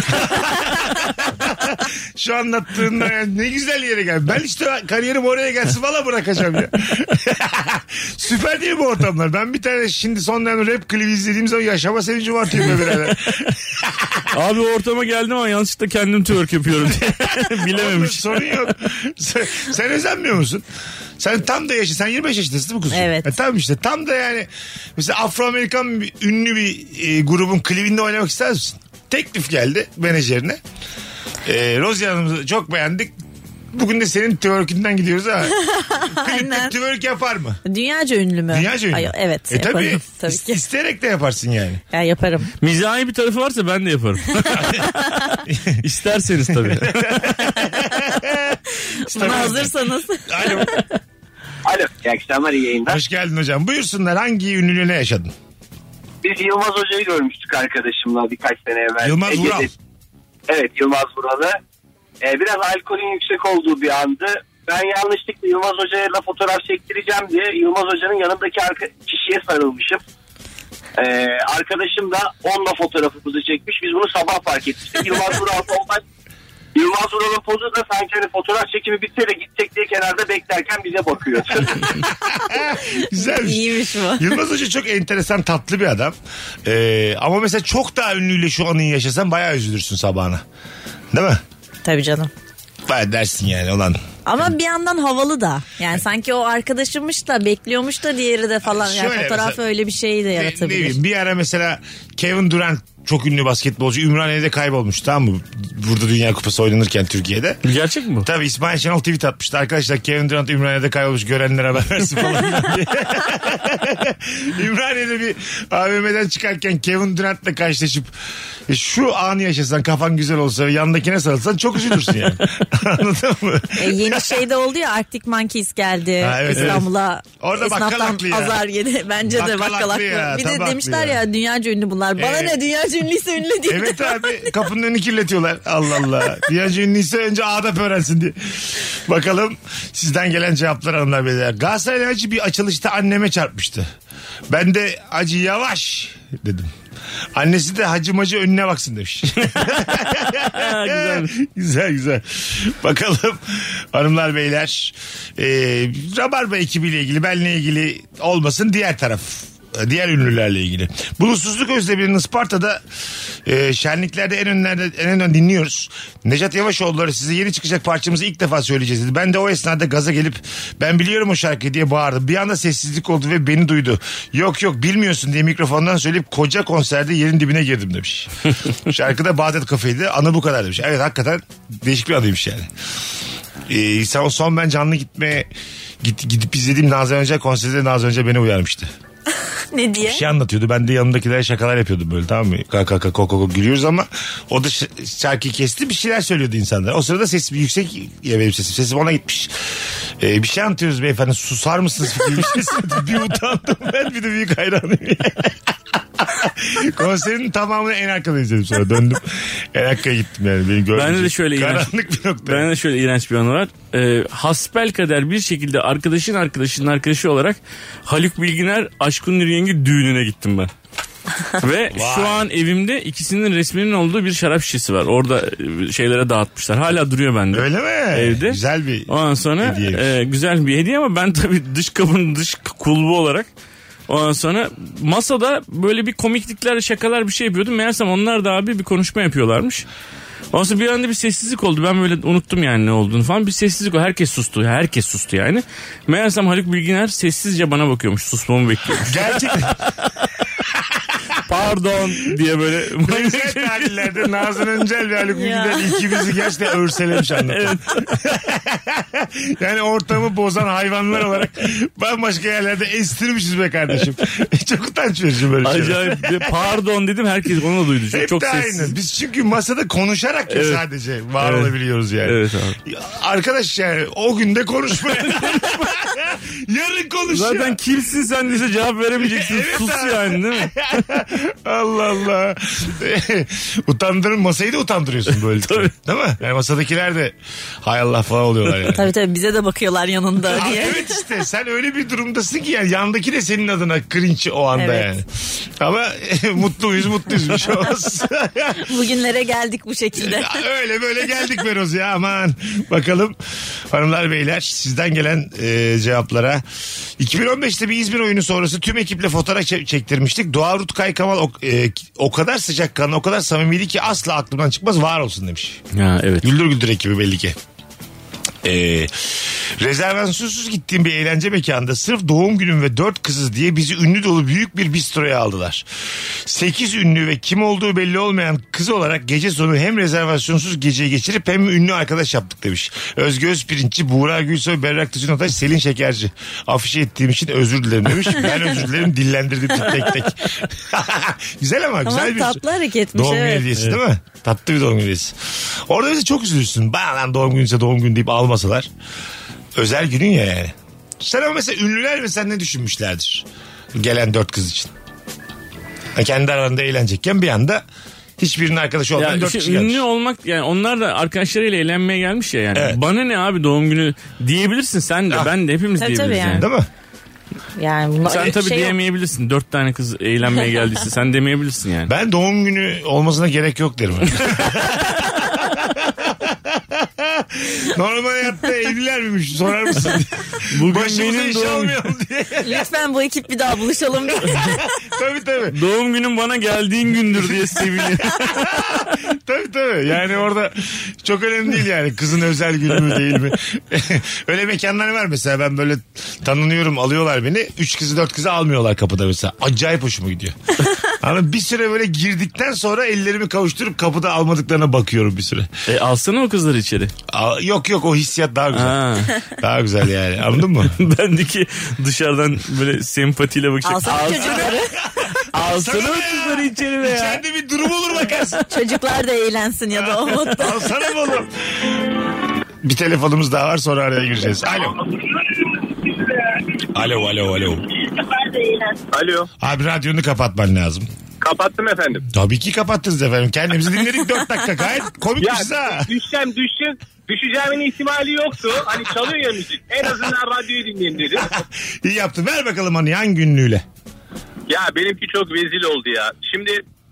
<laughs> Şu anlattığında yani ne güzel yere gel. Ben işte kariyerim oraya gelsin valla bırakacağım ya. <laughs> Süper değil mi bu ortamlar? Ben bir tane şimdi son dönem rap klibi izlediğim zaman yaşama sevincim artıyor be birader. <laughs> Abi ortama geldim ama yanlışlıkla kendim twerk yapıyorum diye. Bilememiş. Sorun yok. Sen, sen özenmiyor musun? Sen tam da yaşın. Sen 25 yaşındasın değil mi kuzum? Evet. E, tamam işte tam da yani mesela Afro-Amerikan bir- ünlü bir e, grubun klibinde oynamak ister misin? Teklif geldi menajerine. E, Rozi Hanım'ı çok beğendik. Bugün de senin twerk'inden gidiyoruz ha. <laughs> Klipte Aynen. twerk yapar mı? Dünyaca ünlü mü? Dünyaca ünlü. Ay, evet E, yaparım. tabii. Tabii İs- ki. İsteyerek de yaparsın yani. Ya yaparım. Mizahi bir tarafı varsa ben de yaparım. <laughs> İsterseniz tabii. <laughs> Buna hazırsanız. Alo. Alo. İyi akşamlar iyi yayınlar. Hoş geldin hocam. Buyursunlar hangi ünlüyle ne yaşadın? Biz Yılmaz Hoca'yı görmüştük arkadaşımla birkaç sene evvel. Yılmaz Ege'de. Vural. Evet Yılmaz Vural'ı. Ee, biraz alkolün yüksek olduğu bir andı. ben yanlışlıkla Yılmaz Hoca'yla fotoğraf çektireceğim diye Yılmaz Hoca'nın yanındaki arka, kişiye sarılmışım. Ee, arkadaşım da onunla fotoğrafımızı çekmiş. Biz bunu sabah fark etmiştik. Yılmaz Vural olmaz. Yılmaz Vural'ın pozu da sanki hani fotoğraf çekimi bitse de gidecek diye kenarda beklerken bize bakıyor. <laughs> Güzelmiş. İyiymiş bu. Yılmaz Hoca çok enteresan tatlı bir adam. Ee, ama mesela çok daha ünlüyle şu anıyı yaşasan bayağı üzülürsün sabahına. Değil mi? Tabii canım. Bayağı dersin yani olan. Ama bir yandan havalı da. Yani sanki o arkadaşımmış da bekliyormuş da diğeri de falan. Yani Şöyle fotoğraf mesela- öyle bir şey de Ne- ne yaratabilir. bileyim, bir ara mesela Kevin Durant çok ünlü basketbolcu Ümraniye'de kaybolmuş tamam mı? Burada Dünya Kupası oynanırken Türkiye'de. Gerçek mi bu? Tabii İsmail Şenol tweet atmıştı. Arkadaşlar Kevin Durant Ümraniye'de kaybolmuş görenler haber versin falan. <laughs> Ümraniye'de bir AVM'den çıkarken Kevin Durant'la karşılaşıp e, şu anı yaşasan kafan güzel olsa ve yandakine sarılsan çok üzülürsün yani. <laughs> Anladın mı? E, yeni şey de oldu ya Arctic Monkeys geldi Ha, evet, İstanbul'a. Orada bakkal haklı ya. azar yedi. Bence Bakkal de bakkal haklı haklı. ya, Bir de demişler ya. ya. dünyaca ünlü bunlar. Bana Evet. ne dünyaca ünlüyse ünlü değil. Evet abi kapının önünü kirletiyorlar. Allah Allah. Dünyaca ünlüyse önce adap öğrensin diye. Bakalım sizden gelen cevaplar hanımlar beyler. Galatasaray Hacı bir açılışta anneme çarpmıştı. Ben de acı yavaş dedim. Annesi de hacı macı önüne baksın demiş. <laughs> <laughs> güzel. güzel güzel. Bakalım hanımlar beyler. E, Rabarba ekibiyle ilgili benle ilgili olmasın diğer taraf. Diğer ünlülerle ilgili. Bulutsuzluk özleminin Isparta'da e, şenliklerde en önlerde en önden dinliyoruz. Necat Yavaşoğulları size yeni çıkacak parçamızı ilk defa söyleyeceğiz dedi. Ben de o esnada gaza gelip ben biliyorum o şarkıyı diye bağırdım. Bir anda sessizlik oldu ve beni duydu. Yok yok bilmiyorsun diye mikrofondan söyleyip koca konserde yerin dibine girdim demiş. <laughs> Şarkıda Bağdat Kafe'ydi. Anı bu kadar demiş. Evet hakikaten değişik bir adıymış yani. Ee, son, son ben canlı gitmeye git, gidip izlediğim Nazan Önce konserde Nazan Önce beni uyarmıştı. <laughs> ne diye? Bir şey anlatıyordu. Ben de yanındakilere şakalar yapıyordum böyle tamam mı? Kaka kaka koko gülüyoruz ama o da şarkıyı kesti bir şeyler söylüyordu insanlar. O sırada sesim yüksek ya benim sesim. Sesim ona gitmiş. Ee, bir şey anlatıyoruz beyefendi susar mısınız? <laughs> bir, şey bir utandım ben bir de büyük hayranıyım. <laughs> <laughs> Konserin tamamını en arkada izledim sonra döndüm. En arkaya gittim yani. Beni. Bende de şöyle iğrenç- Karanlık bir nokta. Bende de şöyle iğrenç bir anı var. Ee, hasbel kader bir şekilde arkadaşın arkadaşının arkadaşı olarak Haluk Bilginer Aşkın Yenge düğününe gittim ben. <laughs> Ve şu an evimde ikisinin resminin olduğu bir şarap şişesi var. Orada e, şeylere dağıtmışlar. Hala duruyor bende. Öyle mi? Evde. Güzel bir Ondan sonra hediyeymiş. e, güzel bir hediye ama ben tabii dış kabın dış kulbu olarak Ondan sonra masada böyle bir komiklikler şakalar bir şey yapıyordum. Meğersem onlar da abi bir konuşma yapıyorlarmış. Ondan sonra bir anda bir sessizlik oldu. Ben böyle unuttum yani ne olduğunu falan. Bir sessizlik oldu. Herkes sustu. Herkes sustu yani. Meğersem Haluk Bilginer sessizce bana bakıyormuş. Susmamı bekliyormuş. Gerçekten <laughs> Pardon diye böyle. benzer <laughs> tarihlerde Nazan Öncel ve Haluk. Bilginer ikimizi gerçekten örselemiş anlatan. <laughs> yani ortamı bozan hayvanlar olarak bambaşka yerlerde estirmişiz be kardeşim. <laughs> Çok utanç verici böyle şeyler. Acayip. bir Pardon dedim herkes onu da duydu. Çok, Hep çok de sessiz. aynı. Biz çünkü masada konuşarak ya Evet. sadece var Evet. olabiliyoruz yani. Evet abi. Arkadaş yani o günde konuşma. <laughs> Yarın konuş ya. Zaten kimsin sen dese cevap veremeyeceksin. <laughs> Evet Sus abi. yani değil mi? <laughs> Allah Allah. Utandırın masayı da utandırıyorsun böyle. Tabii. Değil mi? Yani masadakiler de hay Allah falan oluyorlar yani. Tabii tabii bize de bakıyorlar yanında diye. evet işte sen öyle bir durumdasın ki yani yandaki de senin adına cringe o anda Evet. yani. Ama mutluyuz mutluyuz bir şey olmaz. Bugünlere geldik bu şekilde. öyle böyle geldik Beroz ya aman. Bakalım hanımlar beyler sizden gelen e, cevaplara. 2015'te bir İzmir oyunu sonrası tüm ekiple fotoğraf çe- çektirmiştik. Doğa Rutkay Kamal o, e, o kadar sıcakkanlı o kadar samimiydi ki asla aklımdan çıkmaz var olsun demiş. Ya evet. Güldür Güldür ekibi belli ki. Ee, rezervasyonsuz gittiğim bir eğlence mekanında sırf doğum günüm ve dört kızız diye bizi ünlü dolu büyük bir bistroya aldılar. Sekiz ünlü ve kim olduğu belli olmayan kız olarak gece sonu hem rezervasyonsuz geceyi geçirip hem ünlü arkadaş yaptık demiş. Özge Özpirinççi, Buğra Gülsoy, Berrak Tüzün Ataş, Selin Şekerci. Afişe ettiğim için özür dilerim demiş. Ben özür dilerim dillendirdim tek tek. <laughs> güzel ama Ama güzel bir tatlı hareketmiş doğum günü evet. hediyesi değil mi? Tatlı bir doğum günü hediyesi. Orada bize çok üzülürsün. Bana lan doğum günüse doğum günü deyip almasalar. Özel günün ya yani. Sen ama mesela ünlüler mesela ne düşünmüşlerdir? Gelen dört kız için. Ha, Kendi aralarında eğlenecekken bir anda Hiçbirinin arkadaşı olmayan Ya dört işte kişi gelmiş. ünlü olmak yani onlar da arkadaşlarıyla eğlenmeye gelmiş ya yani. Evet. Bana ne abi doğum günü diyebilirsin sen de Ah. ben de hepimiz Tabii, diyebiliriz tabii yani. Değil mi? Yani bunlar- Sen tabii şey yok. diyemeyebilirsin. Dört tane kız eğlenmeye geldiyse sen <laughs> demeyebilirsin yani. Ben doğum günü olmasına gerek yok derim. <laughs> Normal hayatta evliler miymiş sorar mısın? <laughs> Bugün Başımıza benim iş doğum, almayalım diye. <laughs> Lütfen bu ekip bir daha buluşalım. <laughs> tabii tabii. doğum günüm bana geldiğin gündür diye seviniyor. Tabii tabii. Yani orada çok önemli değil yani. Kızın özel günü mü değil mi? Öyle mekanlar var mesela. Ben böyle tanınıyorum alıyorlar beni. Üç kızı dört kızı almıyorlar kapıda mesela. Acayip hoşuma gidiyor. Ama bir süre böyle girdikten sonra ellerimi kavuşturup kapıda almadıklarına bakıyorum bir süre. e, alsana o kızları içeri. Aa, yok yok o hissiyat daha güzel. Ha. <laughs> Daha güzel yani. Anladın mı? <laughs> Bendeki dışarıdan böyle sempatiyle bakacak. Alsana çocukları. Alsana o kızları içeri be ya. İçeride bir durum olur bakarsın. <laughs> Çocuklar da eğlensin ya da o modda. Alsana mı oğlum? Bir telefonumuz daha var sonra araya gireceğiz. Alo. Alo alo alo. Alo. Abi radyonu kapatman lazım. Kapattım efendim. Tabii ki kapattınız efendim. Kendimizi dinledik 4 <laughs> dakika. Gayet komik Ya bir şey ha. düşeceğim düşün. Düşeceğimin ihtimali yoktu. Hani çalıyor ya müzik. En azından radyoyu dinleyeyim dedim. <laughs> İyi yaptın. Ver bakalım hani hangi günlüğüyle. Ya benimki çok vezil oldu ya. Şimdi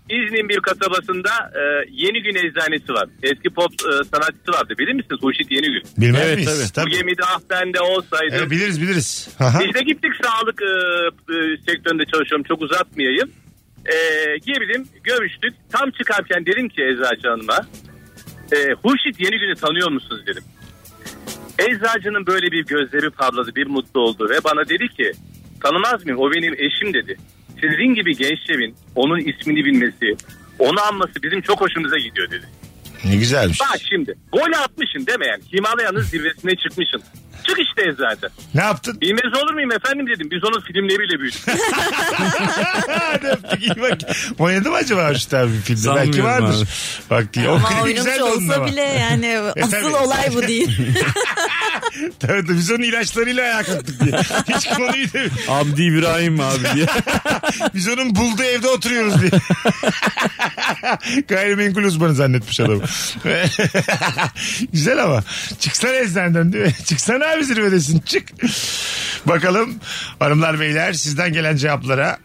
İznin bir kasabasında e, Yeni Gün eczanesi var. Eski pop e, sanatçısı vardı. Bilir misiniz? Hurşit Yeni Gün. Bilmez Evet, miyiz? Bu gemide ah bende olsaydı. Evet, biliriz biliriz. Aha. Biz de gittik sağlık e, e, sektöründe çalışıyorum. Çok uzatmayayım. E, girdim görüştük. Tam çıkarken dedim ki Eczacı Hanım'a. E, Hurşit Yeni Gün'ü tanıyor musunuz dedim. Eczacının böyle bir gözleri parladı bir mutlu oldu ve bana dedi ki tanımaz mıyım o benim eşim dedi. Sizin gibi gençlerin onun ismini bilmesi onu anması bizim çok hoşumuza gidiyor dedi. Ne güzelmiş. Bak şimdi gol atmışsın deme yani Himalaya'nın zirvesine çıkmışsın. Çık işte eczacı. Ne yaptın? Bilmez olur muyum efendim dedim. Biz onun filmleriyle büyüdük. <laughs> Hadi öptük iyi bak. Oynadı mı acaba Hurşit abi bir filmde? Sanmıyorum Belki vardır. abi. Bak diye. O Ama klibi oynamış onun olsa ama. bile yani <laughs> asıl tabii. olay bu değil. <laughs> Tabii tabii biz onun ilaçlarıyla ayağa kalktık diye. Hiç konuyu değil. Abdi İbrahim abi diye. Biz onun bulduğu evde oturuyoruz diye. Gayrimenkul uzmanı zannetmiş adamı. <laughs> Güzel ama. Çıksana eczaneden değil mi? <laughs> Çıksana abi zirvedesin. Çık. Bakalım hanımlar beyler sizden gelen cevaplara.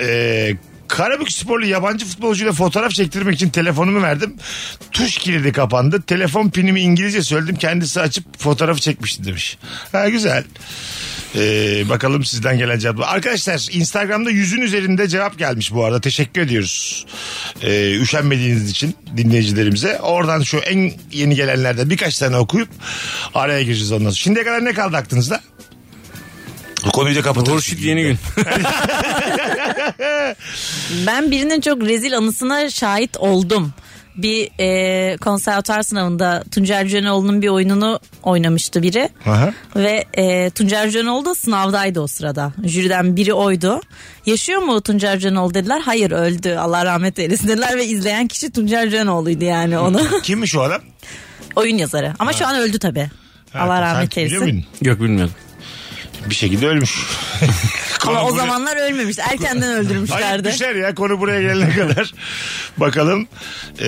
Ee, Karabük sporlu yabancı futbolcuyla fotoğraf çektirmek için telefonumu verdim. Tuş kilidi kapandı. Telefon pinimi İngilizce söyledim. Kendisi açıp fotoğrafı çekmişti demiş. Ha güzel. Ee, bakalım sizden gelen cevaplar. Arkadaşlar Instagram'da yüzün üzerinde cevap gelmiş bu arada. Teşekkür ediyoruz. Ee, üşenmediğiniz için dinleyicilerimize. Oradan şu en yeni gelenlerden birkaç tane okuyup araya gireceğiz ondan sonra. Şimdiye kadar ne kaldı aklınızda? Bu konuyu da kapatırız. Hurşit yeni gün. <laughs> <laughs> Ben birinin çok rezil anısına şahit oldum. Bir e, konservatuar sınavında Tuncer Cönoğlu'nun bir oyununu oynamıştı biri. Aha. Ve e, Tuncer Cönoğlu da sınavdaydı o sırada. Jüriden biri oydu. Yaşıyor mu Tuncer Cönoğlu dediler. Hayır öldü Allah rahmet eylesin dediler. Ve izleyen kişi Tuncer Cönoğlu'ydu yani onu. <laughs> Kimmiş o adam? Oyun yazarı. Ama şu an öldü tabii. Allah Ha, rahmet sanki biliyor eylesin. Yok bilmiyordum. Bir şekilde ölmüş. <laughs> Ama o buraya- zamanlar ölmemiş. Erkenden Hayır öldürmüşlerdi. düşer ya konu buraya gelene kadar. <laughs> Bakalım. Ee,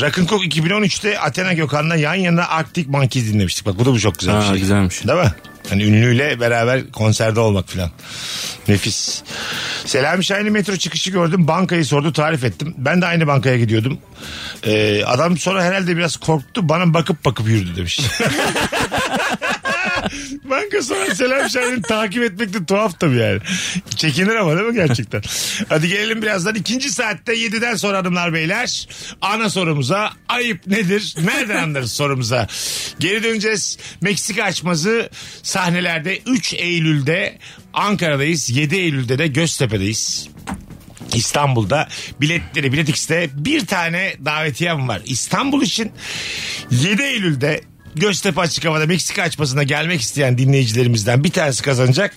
Rock'n'Coke 2013'te Athena Gökhan'la yan yana Arctic Monkeys dinlemiştik. Bak bu da bu çok güzel bir Ha, şey. güzelmiş. Değil mi? Hani ünlüyle beraber konserde olmak falan. Nefis. Selami Şahin'in metro çıkışı gördüm. Bankayı sordu tarif ettim. Ben de aynı bankaya gidiyordum. Ee, adam sonra herhalde biraz korktu. Bana bakıp bakıp yürüdü demiş. <laughs> <laughs> Banka sonra Selam Şahin'i takip etmek de tuhaf tabii yani. Çekinir ama değil mi gerçekten? Hadi gelelim birazdan. ikinci saatte 7'den sonra hanımlar beyler. Ana sorumuza ayıp nedir? Nereden anlarız sorumuza? Geri döneceğiz. Meksika açmazı sahnelerde 3 Eylül'de Ankara'dayız. 7 Eylül'de de Göztepe'deyiz. İstanbul'da biletleri Bilet bir tane davetiyem var. İstanbul için 7 Eylül'de Göztepe Açık Hava'da Meksika açmasına gelmek isteyen dinleyicilerimizden bir tanesi kazanacak.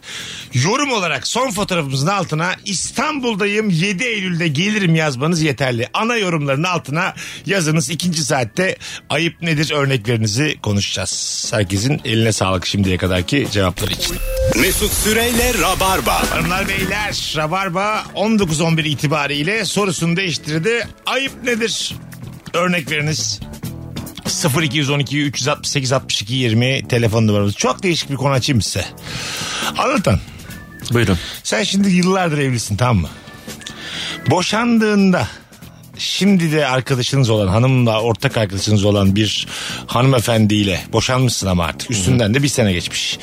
Yorum olarak son fotoğrafımızın altına İstanbul'dayım 7 Eylül'de gelirim yazmanız yeterli. Ana yorumların altına yazınız. ikinci saatte ayıp nedir örneklerinizi konuşacağız. Herkesin eline sağlık şimdiye kadarki cevapları için. Mesut Süreyle Rabarba. Hanımlar beyler Rabarba 19-11 itibariyle sorusunu değiştirdi. Ayıp nedir? Örnek veriniz. 0212 368 62 20 telefon numaramız. Çok değişik bir konu açayım size. Anlatan. Buyurun. Sen şimdi yıllardır evlisin tamam mı? Boşandığında şimdi de arkadaşınız olan hanımla ortak arkadaşınız olan bir hanımefendiyle boşanmışsın ama artık üstünden de bir sene geçmiş.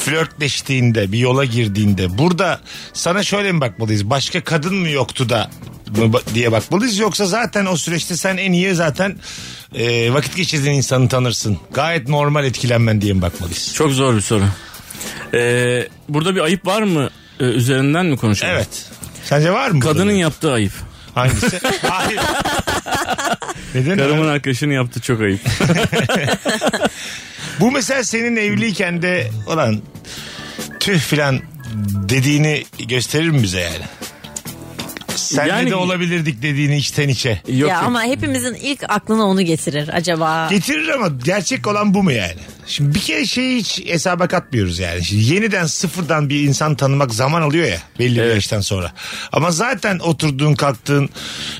Flörtleştiğinde bir yola girdiğinde burada sana şöyle mi bakmalıyız başka kadın mı yoktu da mı diye bakmalıyız yoksa zaten o süreçte sen en iyi zaten e, vakit geçirdiğin insanı tanırsın. Gayet normal etkilenmen diye mi bakmalıyız? Çok zor bir soru. Ee, burada bir ayıp var mı? Ee, üzerinden mi konuşalım? Evet. Sence var mı? Kadının burada? yaptığı ayıp. Hangisi? <laughs> Hayır. Neden? Karımın arkadaşının yaptığı çok ayıp. <laughs> Bu mesela senin evliyken de olan tüh filan dediğini gösterir mi bize yani? Sen Yani- de olabilirdik dediğini içten içe. Yok ya yok. ama hepimizin ilk aklına onu getirir acaba. Getirir ama gerçek olan bu mu yani? Şimdi bir kere şeyi hiç hesaba katmıyoruz yani. Şimdi yeniden sıfırdan bir insan tanımak zaman alıyor ya belli bir Evet. yaştan sonra. Ama zaten oturduğun kalktığın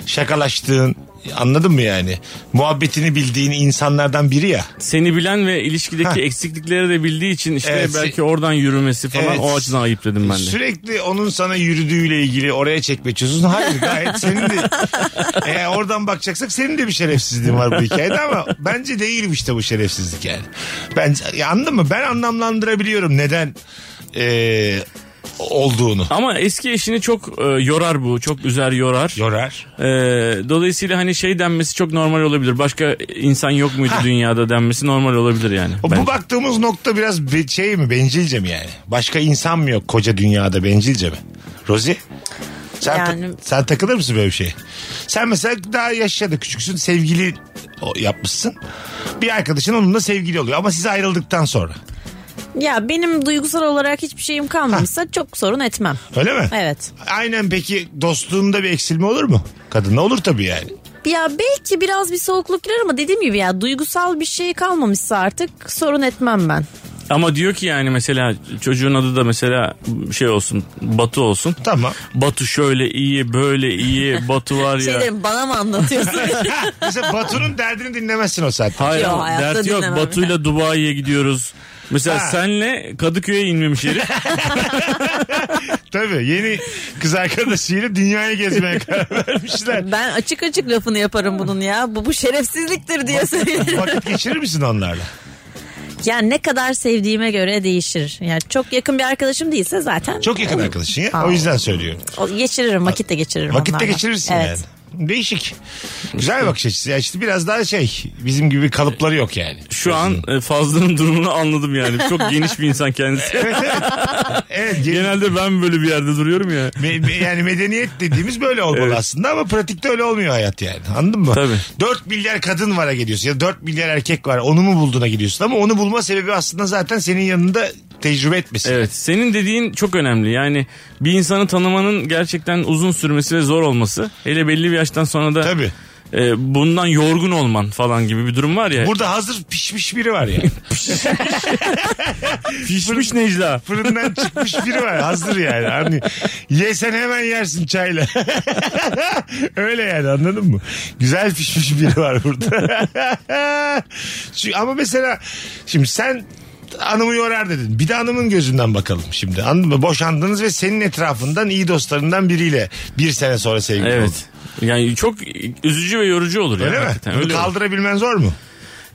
şakalaştığın anladın mı yani? Muhabbetini bildiğin insanlardan biri ya. Seni bilen ve ilişkideki Ha. eksiklikleri de bildiği için işte Evet. belki oradan yürümesi falan Evet. o açıdan ayıp dedim ben de. Sürekli onun sana yürüdüğüyle ilgili oraya çekme çözüyorsun. Hayır gayet senin de <laughs> eğer oradan bakacaksak senin de bir şerefsizliğin var bu hikayede ama bence değil işte bu şerefsizlik yani. Ben ya anladın mı? Ben anlamlandırabiliyorum neden eee, olduğunu. Ama eski eşini çok e, yorar bu. Çok üzer yorar. Yorar. E, dolayısıyla hani şey denmesi çok normal olabilir. Başka insan yok muydu dünyada denmesi normal olabilir yani. O, bu baktığımız nokta biraz be- şey mi bencilce mi yani? Başka insan mı yok koca dünyada bencilce mi? Rozi? Sen, ta- Yani- sen takılır mısın böyle bir şeye? Sen mesela daha yaşadı küçüksün sevgili yapmışsın. Bir arkadaşın onunla sevgili oluyor ama siz ayrıldıktan sonra. Ya benim duygusal olarak hiçbir şeyim kalmamışsa çok sorun etmem. Öyle mi? Evet. Aynen peki dostluğunda bir eksilme olur mu? Kadınla olur tabii yani. Ya belki biraz bir soğukluk girer ama dediğim gibi ya duygusal bir şey kalmamışsa artık sorun etmem ben. Ama diyor ki yani mesela çocuğun adı da mesela şey olsun Batu olsun. Tamam. Batu şöyle iyi böyle iyi Batu var Şey ya. derim bana mı anlatıyorsun? <laughs> Mesela Batu'nun derdini dinlemezsin o saatte. Hayır Yok, hayatta dert yok dinlemem. Batu'yla Dubai'ye gidiyoruz. Mesela Ha. senle Kadıköy'e inmemiş herif. <laughs> Tabii yeni kız arkadaşıyla dünyayı gezmeye karar vermişler. ben açık açık lafını yaparım bunun ya. Bu, bu şerefsizliktir diye söylerim. Vakit geçirir misin onlarla? Yani ne kadar sevdiğime göre değişir. Yani çok yakın bir arkadaşım değilse zaten. Çok yakın arkadaşın ya. Aa. O yüzden söylüyorum. O- Geçiririm vakit de geçiririm Vakit de geçirirsin evet. yani. Değişik. Güzel bir bakış açısı. Ya işte biraz daha şey bizim gibi kalıpları yok yani. Şu an e, Fazlı'nın durumunu anladım yani. Çok geniş bir insan kendisi. <laughs> Evet. gen- Genelde ben böyle bir yerde duruyorum ya. me- me- yani medeniyet dediğimiz böyle olmalı Evet. aslında ama pratikte öyle olmuyor hayat yani. Anladın mı? Tabii. 4 milyar kadın vara gidiyorsun ya 4 milyar erkek var onu mu bulduğuna gidiyorsun ama onu bulma sebebi aslında zaten senin yanında tecrübe etmesi. Evet senin dediğin çok önemli. Yani bir insanı tanımanın gerçekten uzun sürmesi ve zor olması. Hele belli bir yaştan sonra da Tabii. e, bundan yorgun olman falan gibi bir durum var ya. Burada hazır pişmiş biri var yani. <laughs> Pişmiş Necla. Fırından çıkmış biri var hazır yani. Hani yesen hemen yersin çayla. <laughs> Öyle yani anladın mı? Güzel pişmiş biri var burada. <laughs> Çünkü- ama mesela şimdi sen hanımı yorar dedin. Bir de hanımın gözünden bakalım şimdi. Anladın mı? Boşandınız ve senin etrafından iyi dostlarından biriyle bir sene sonra sevgili oldun. Evet. Yani çok üzücü ve yorucu olur ya. Öyle mi? hakikaten, Bunu Öyle olur. kaldırabilmen zor mu?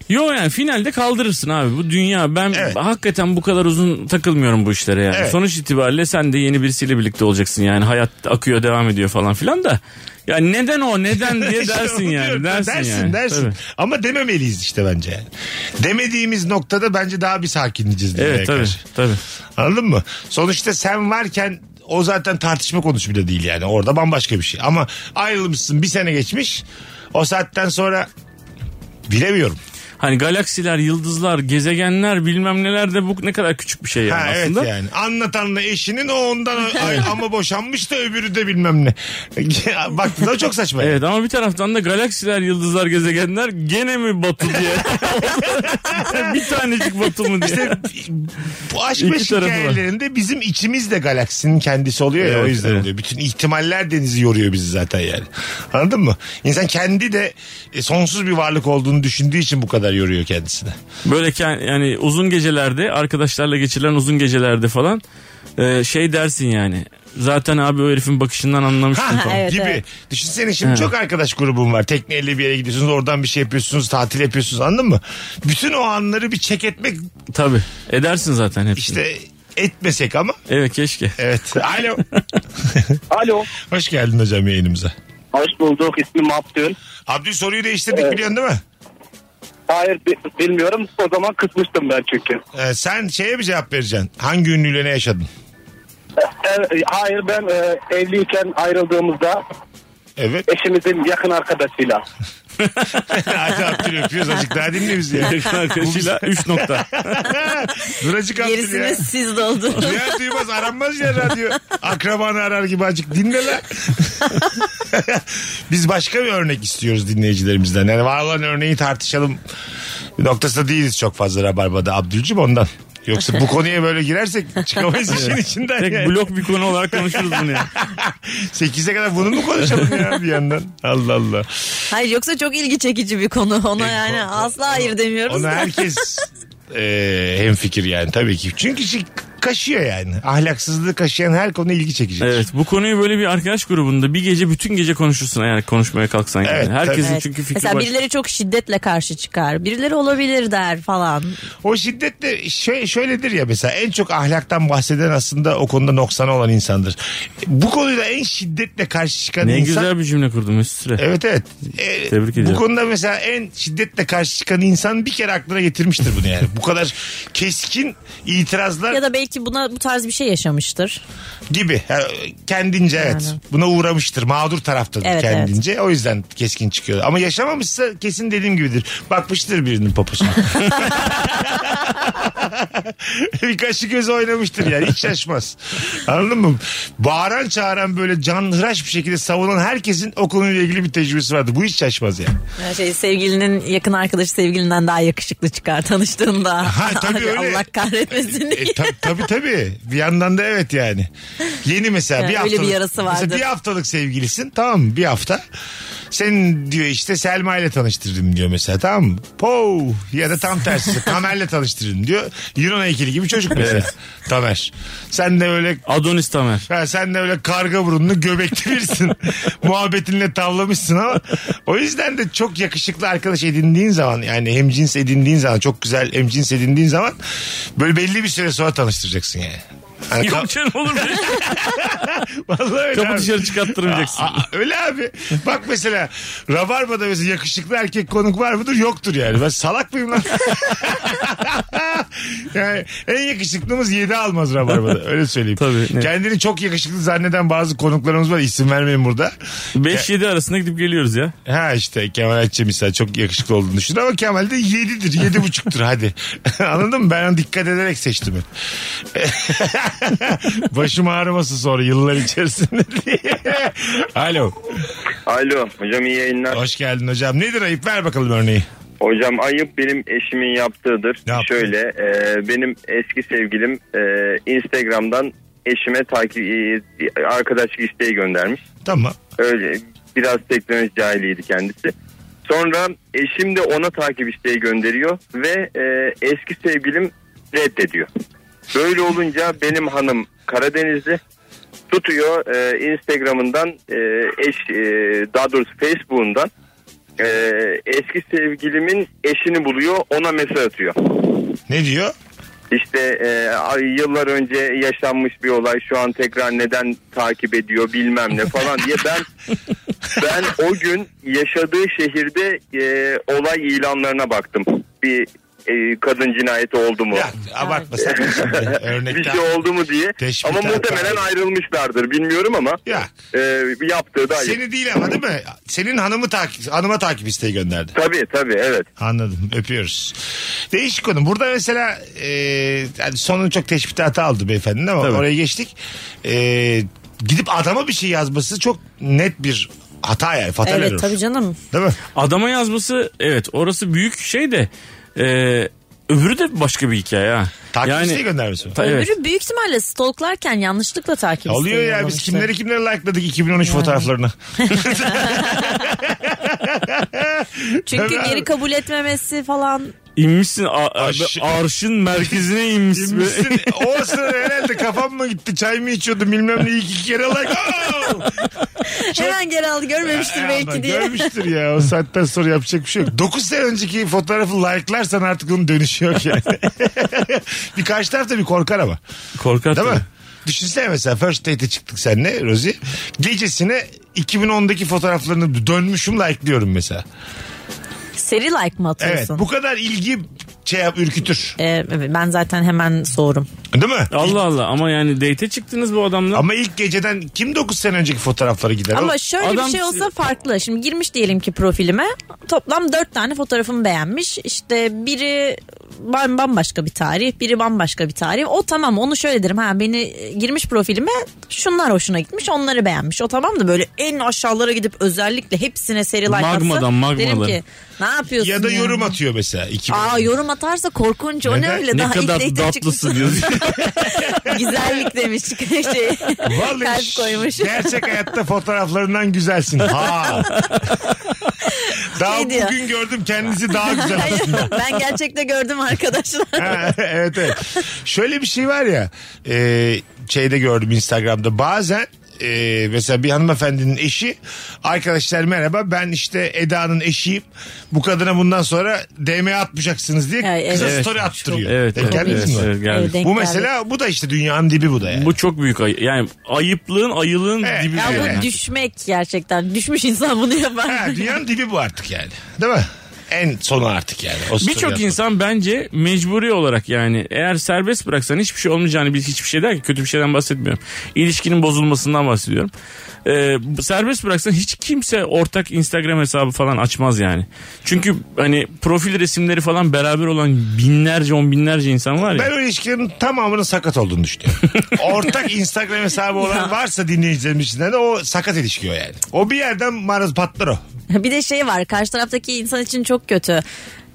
Yo yani finalde kaldırırsın abi. Bu dünya ben Evet. hakikaten bu kadar uzun takılmıyorum bu işlere yani. Evet. Sonuç itibariyle sen de yeni birisiyle birlikte olacaksın yani. Hayat akıyor devam ediyor falan filan da. Yani neden o neden <laughs> diye İşte dersin onu yani. Dersin, dersin yani. dersin. Tabii. Ama dememeliyiz işte bence yani. Demediğimiz noktada bence daha bir sakinleyeceğiz. Evet tabii karşı. tabii. Anladın mı? Sonuçta sen varken o zaten tartışma konusu bile değil yani. Orada bambaşka bir şey. Ama ayrılmışsın bir sene geçmiş. O saatten sonra bilemiyorum. Hani galaksiler, yıldızlar, gezegenler bilmem neler de bu ne kadar küçük bir şey yani Ha, evet aslında. yani. Anlatanla eşinin o ondan <laughs> ay- ama boşanmış da öbürü de bilmem ne. <laughs> Baktığında çok saçma. yani. Evet ama bir taraftan da galaksiler, yıldızlar, gezegenler gene mi Batu diye. <laughs> bir tanecik Batu mu diye. İşte bu aşk İki meşk hikayelerinde bizim içimiz de galaksinin kendisi oluyor ya Evet, o yüzden evet. oluyor. Bütün ihtimaller denizi yoruyor bizi zaten yani. Anladın mı? İnsan kendi de e, sonsuz bir varlık olduğunu düşündüğü için bu kadar yoruyor kendisini. Böyle yani uzun gecelerde arkadaşlarla geçirilen uzun gecelerde falan e, şey dersin yani. Zaten abi o herifin bakışından anlamıştım falan. Evet, gibi. evet. Düşünsene şimdi Ha. çok arkadaş grubum var. Tekneyle bir yere gidiyorsunuz oradan bir şey yapıyorsunuz tatil yapıyorsunuz anladın mı? Bütün o anları bir çek etmek Tabii. Edersin zaten hepsini. işte etmesek ama. Evet keşke. Evet. Alo. <laughs> Alo. Hoş geldin hocam yayınımıza. Hoş bulduk. İsmim Abdül. Abdül soruyu değiştirdik Evet. biliyorsun değil mi? Hayır bi- bilmiyorum. O zaman kısmıştım ben çünkü. Ee, sen şeye mi cevap vereceksin? Hangi ünlüyle ne yaşadın? E, hayır ben e, evliyken ayrıldığımızda Evet. eşimizin yakın arkadaşıyla. <laughs> <laughs> Hadi Abdül öpüyoruz azıcık daha dinle bizi ya. Yakın arkadaşıyla 3 nokta. <laughs> Dur azıcık Abdül ya. Gerisini siz doldurun. Duyar duymaz aranmaz ya radyo. Akrabanı arar gibi azıcık dinle lan. <laughs> Biz başka bir örnek istiyoruz dinleyicilerimizden. Yani var olan örneği tartışalım noktasında değiliz çok fazla Rabarba'da Abdülcüm ondan. Yoksa bu konuya böyle girersek çıkamayız <laughs> işin içinden. Tek yani. blok bir konu olarak konuşuruz bunu ya. <laughs> 8'e kadar bunu mu konuşalım ya bir yandan? Allah Allah. Hayır yoksa çok ilgi çekici bir konu. Ona yani ko- asla hayır demiyoruz Ona da. herkes e, hem fikir yani tabii ki. Çünkü şey kaşıyor yani. Ahlaksızlığı kaşıyan her konu ilgi çekici. Evet bu konuyu böyle bir arkadaş grubunda bir gece bütün gece konuşursun eğer konuşmaya kalksan. yani. Evet, Herkesin Evet. çünkü fikri Mesela var. birileri çok şiddetle karşı çıkar. Birileri olabilir der falan. O şiddetle şöyle, şöyledir ya mesela en çok ahlaktan bahseden aslında o konuda noksanı olan insandır. Bu konuyla en şiddetle karşı çıkan Ne insan... güzel bir cümle kurdun Mesut Süre. Evet evet. Ee, Tebrik Bu ediyorum. konuda mesela en şiddetle karşı çıkan insan bir kere aklına getirmiştir bunu yani. Bu kadar keskin itirazlar Ya da belki buna bu tarz bir şey yaşamıştır. gibi. Ha, Kendince evet. Yani. Buna uğramıştır. Mağdur taraftadır Evet, kendince. O yüzden keskin çıkıyor. Ama yaşamamışsa kesin dediğim gibidir. Bakmıştır birinin poposuna. <laughs> bir kaşı gözü oynamıştır yani. Hiç şaşmaz. Anladın mı? Bağıran çağıran böyle canhıraş bir şekilde savunan herkesin o konuyla ilgili bir tecrübesi vardır. Bu hiç şaşmaz yani. Yani şey sevgilinin yakın arkadaşı sevgilinden daha yakışıklı çıkar tanıştığında. Ha, tabii <laughs> öyle. Allah kahretmesin diye. E, tabii tabii tabii. Bir yandan da evet yani. Yeni mesela Yani bir öyle haftalık. bir yarası vardır. Mesela bir haftalık sevgilisin tamam mı? Bir hafta. Sen diyor işte Selma ile tanıştırdım diyor mesela tamam mı? Po ya da tam tersi <laughs> Tamer'le tanıştırdım diyor. Yunan heykeli gibi çocuk mesela. Tamer. Sen de öyle Adonis Tamer. Ha, sen de öyle karga burunlu göbekli birisin. <laughs> Muhabbetinle tavlamışsın ama o yüzden de çok yakışıklı arkadaş edindiğin zaman yani hemcins edindiğin zaman çok güzel hemcins edindiğin zaman böyle belli bir süre sonra tanıştıracaksın yani. Hani Yok canım olur mu? <laughs> Vallahi öyle Kapı abi. dışarı çıkarttırmayacaksın. Aa, öyle abi. Bak mesela Rabarba'da mesela yakışıklı erkek konuk var mıdır? Yoktur yani. Ben salak mıyım lan? <laughs> yani en yakışıklımız 7 almaz Rabarba'da. Öyle söyleyeyim. Tabii, net. Kendini çok yakışıklı zanneden bazı konuklarımız var. İsim vermeyin burada. 5-7 arasında gidip geliyoruz ya. Ha işte Kemal Ayçi misal çok yakışıklı olduğunu düşünüyor ama Kemal de 7'dir. 7,5'tur hadi. <laughs> Anladın mı? Ben onu dikkat ederek seçtim hep. <laughs> Başım ağrımasın sonra yıllar içerisinde diye. <laughs> Alo. Alo hocam iyi yayınlar. Hoş geldin hocam. Nedir ayıp? Ver bakalım örneği. Hocam ayıp benim eşimin yaptığıdır. Ne? Şöyle e, benim eski sevgilim e, Instagram'dan eşime takip e, arkadaşlık isteği göndermiş. Tamam. Öyle biraz teknoloji cahiliydi kendisi. Sonra eşim de ona takip isteği gönderiyor ve e, eski sevgilim reddediyor. Böyle olunca benim hanım Karadenizli tutuyor e, Instagram'ından e, eş e, daha doğrusu Facebook'undan e, eski sevgilimin eşini buluyor ona mesaj atıyor. Ne diyor? İşte e, yıllar önce yaşanmış bir olay şu an tekrar neden takip ediyor bilmem ne falan diye ben <laughs> ben o gün yaşadığı şehirde e, olay ilanlarına baktım. Bir e, kadın cinayeti oldu mu? Ya abartma sakın şimdi. Örnekten. <laughs> bir şey oldu mu diye. Teşbih ama muhtemelen ayrılmışlardır bilmiyorum ama Ya. e, yaptığı da ayıp. Seni değil ama değil mi? Senin hanımı takip, hanıma takip isteği gönderdi. Tabii tabii evet. Anladım öpüyoruz. Değişik konu. Burada mesela e, yani sonunu çok teşbihte hata aldı beyefendinin ama Tabii. oraya geçtik. E, gidip adama bir şey yazması çok net bir hata yani. Fatal error. Evet tabii canım. Değil mi? Adama yazması evet orası büyük şey de e, öbürü de başka bir hikaye ha. Takip isteği göndermesi mi? Ta- evet. Öbürü büyük ihtimalle stalklarken yanlışlıkla takip Oluyor isteği ya biz kimleri kimleri likeladık 2013 fotoğraflarını. <laughs> <laughs> Çünkü Tabii geri abi. kabul etmemesi falan. İnmişsin a- a- Aş- arşın merkezine inmişsin. Kimmişsin? <laughs> o sırada herhalde kafam mı gitti çay mı içiyordum bilmem ne iki kere like. Oh! Hemen geri aldı görmemiştir Ay, belki diye. Görmüştür ya o saatten sonra yapacak bir şey yok. 9 sene önceki fotoğrafı like'larsan artık onun dönüşü yok yani. <laughs> bir karşı taraf da bir korkar ama. Korkar Değil mi? tabii. Düşünsene mesela first date'e çıktık seninle Rozi. Gecesine 2010'daki fotoğraflarını dönmüşüm like'lıyorum mesela. Seri like mı Evet atıyorsun? bu kadar ilgi şey yap ürkütür. Ee, ben zaten hemen soğurum. Değil mi? Allah Allah ama yani date'e çıktınız bu adamla. Ama ilk geceden kim 9 sene önceki fotoğraflara gider? Ama O- şöyle adam bir şey olsa farklı. Şimdi girmiş diyelim ki profilime. Toplam dört tane fotoğrafımı beğenmiş. İşte biri bam- bambaşka bir tarih, biri bambaşka bir tarih. O tamam onu şöyle derim. Ha beni e, girmiş profilime şunlar hoşuna gitmiş, onları beğenmiş. O tamam da böyle en aşağılara gidip özellikle hepsine seri like atsa Magmadan, magmaları. derim ki ne yapıyorsun? ya da ya? yorum atıyor mesela. 2010. Aa yorum atarsa korkunç. O ne Neden? öyle ne daha ilk kadar date'e tatlısın diyorsun. <laughs> Güzellik demiş. <laughs> Şey, Vallahi kalp koymuş. gerçek hayatta fotoğraflarından güzelsin. Ha. <laughs> daha Şey diyor. bugün gördüm kendisi daha güzel aslında. ben gerçekte gördüm arkadaşlar. Ha, evet evet. Şöyle bir şey var ya e, şeyde gördüm Instagram'da bazen e, mesela bir hanımefendinin eşi arkadaşlar merhaba ben işte Eda'nın eşiyim bu kadına bundan sonra DM atmayacaksınız diye Ay, kıza evet. story attırıyor. evet, Denk evet, geldiniz evet, mi? evet, geldi. Evet, denk Bu mesela bu da işte dünyanın dibi bu da yani. Bu çok büyük ayıp. Yani ayıplığın ayılığın Evet. dibi. Ya bu düşmek gerçekten. Düşmüş insan bunu yapar. Ha, dünyanın dibi bu artık yani. Değil mi? En sonu artık yani. Birçok insan bence mecburi olarak yani eğer serbest bıraksan hiçbir şey olmayacağını bil hiçbir şey der ki kötü bir şeyden bahsetmiyorum. İlişkinin bozulmasından bahsediyorum. Ee, serbest bıraksan hiç kimse ortak Instagram hesabı falan açmaz yani. Çünkü hani profil resimleri falan beraber olan binlerce on binlerce insan var ya. Ben o ilişkilerin tamamının sakat olduğunu düşünüyorum. <laughs> Ortak Instagram hesabı olan varsa dinleyicilerim içinden de o sakat ilişki o yani. O bir yerden maraz patlar o. Bir de şey var karşı taraftaki insan için çok kötü.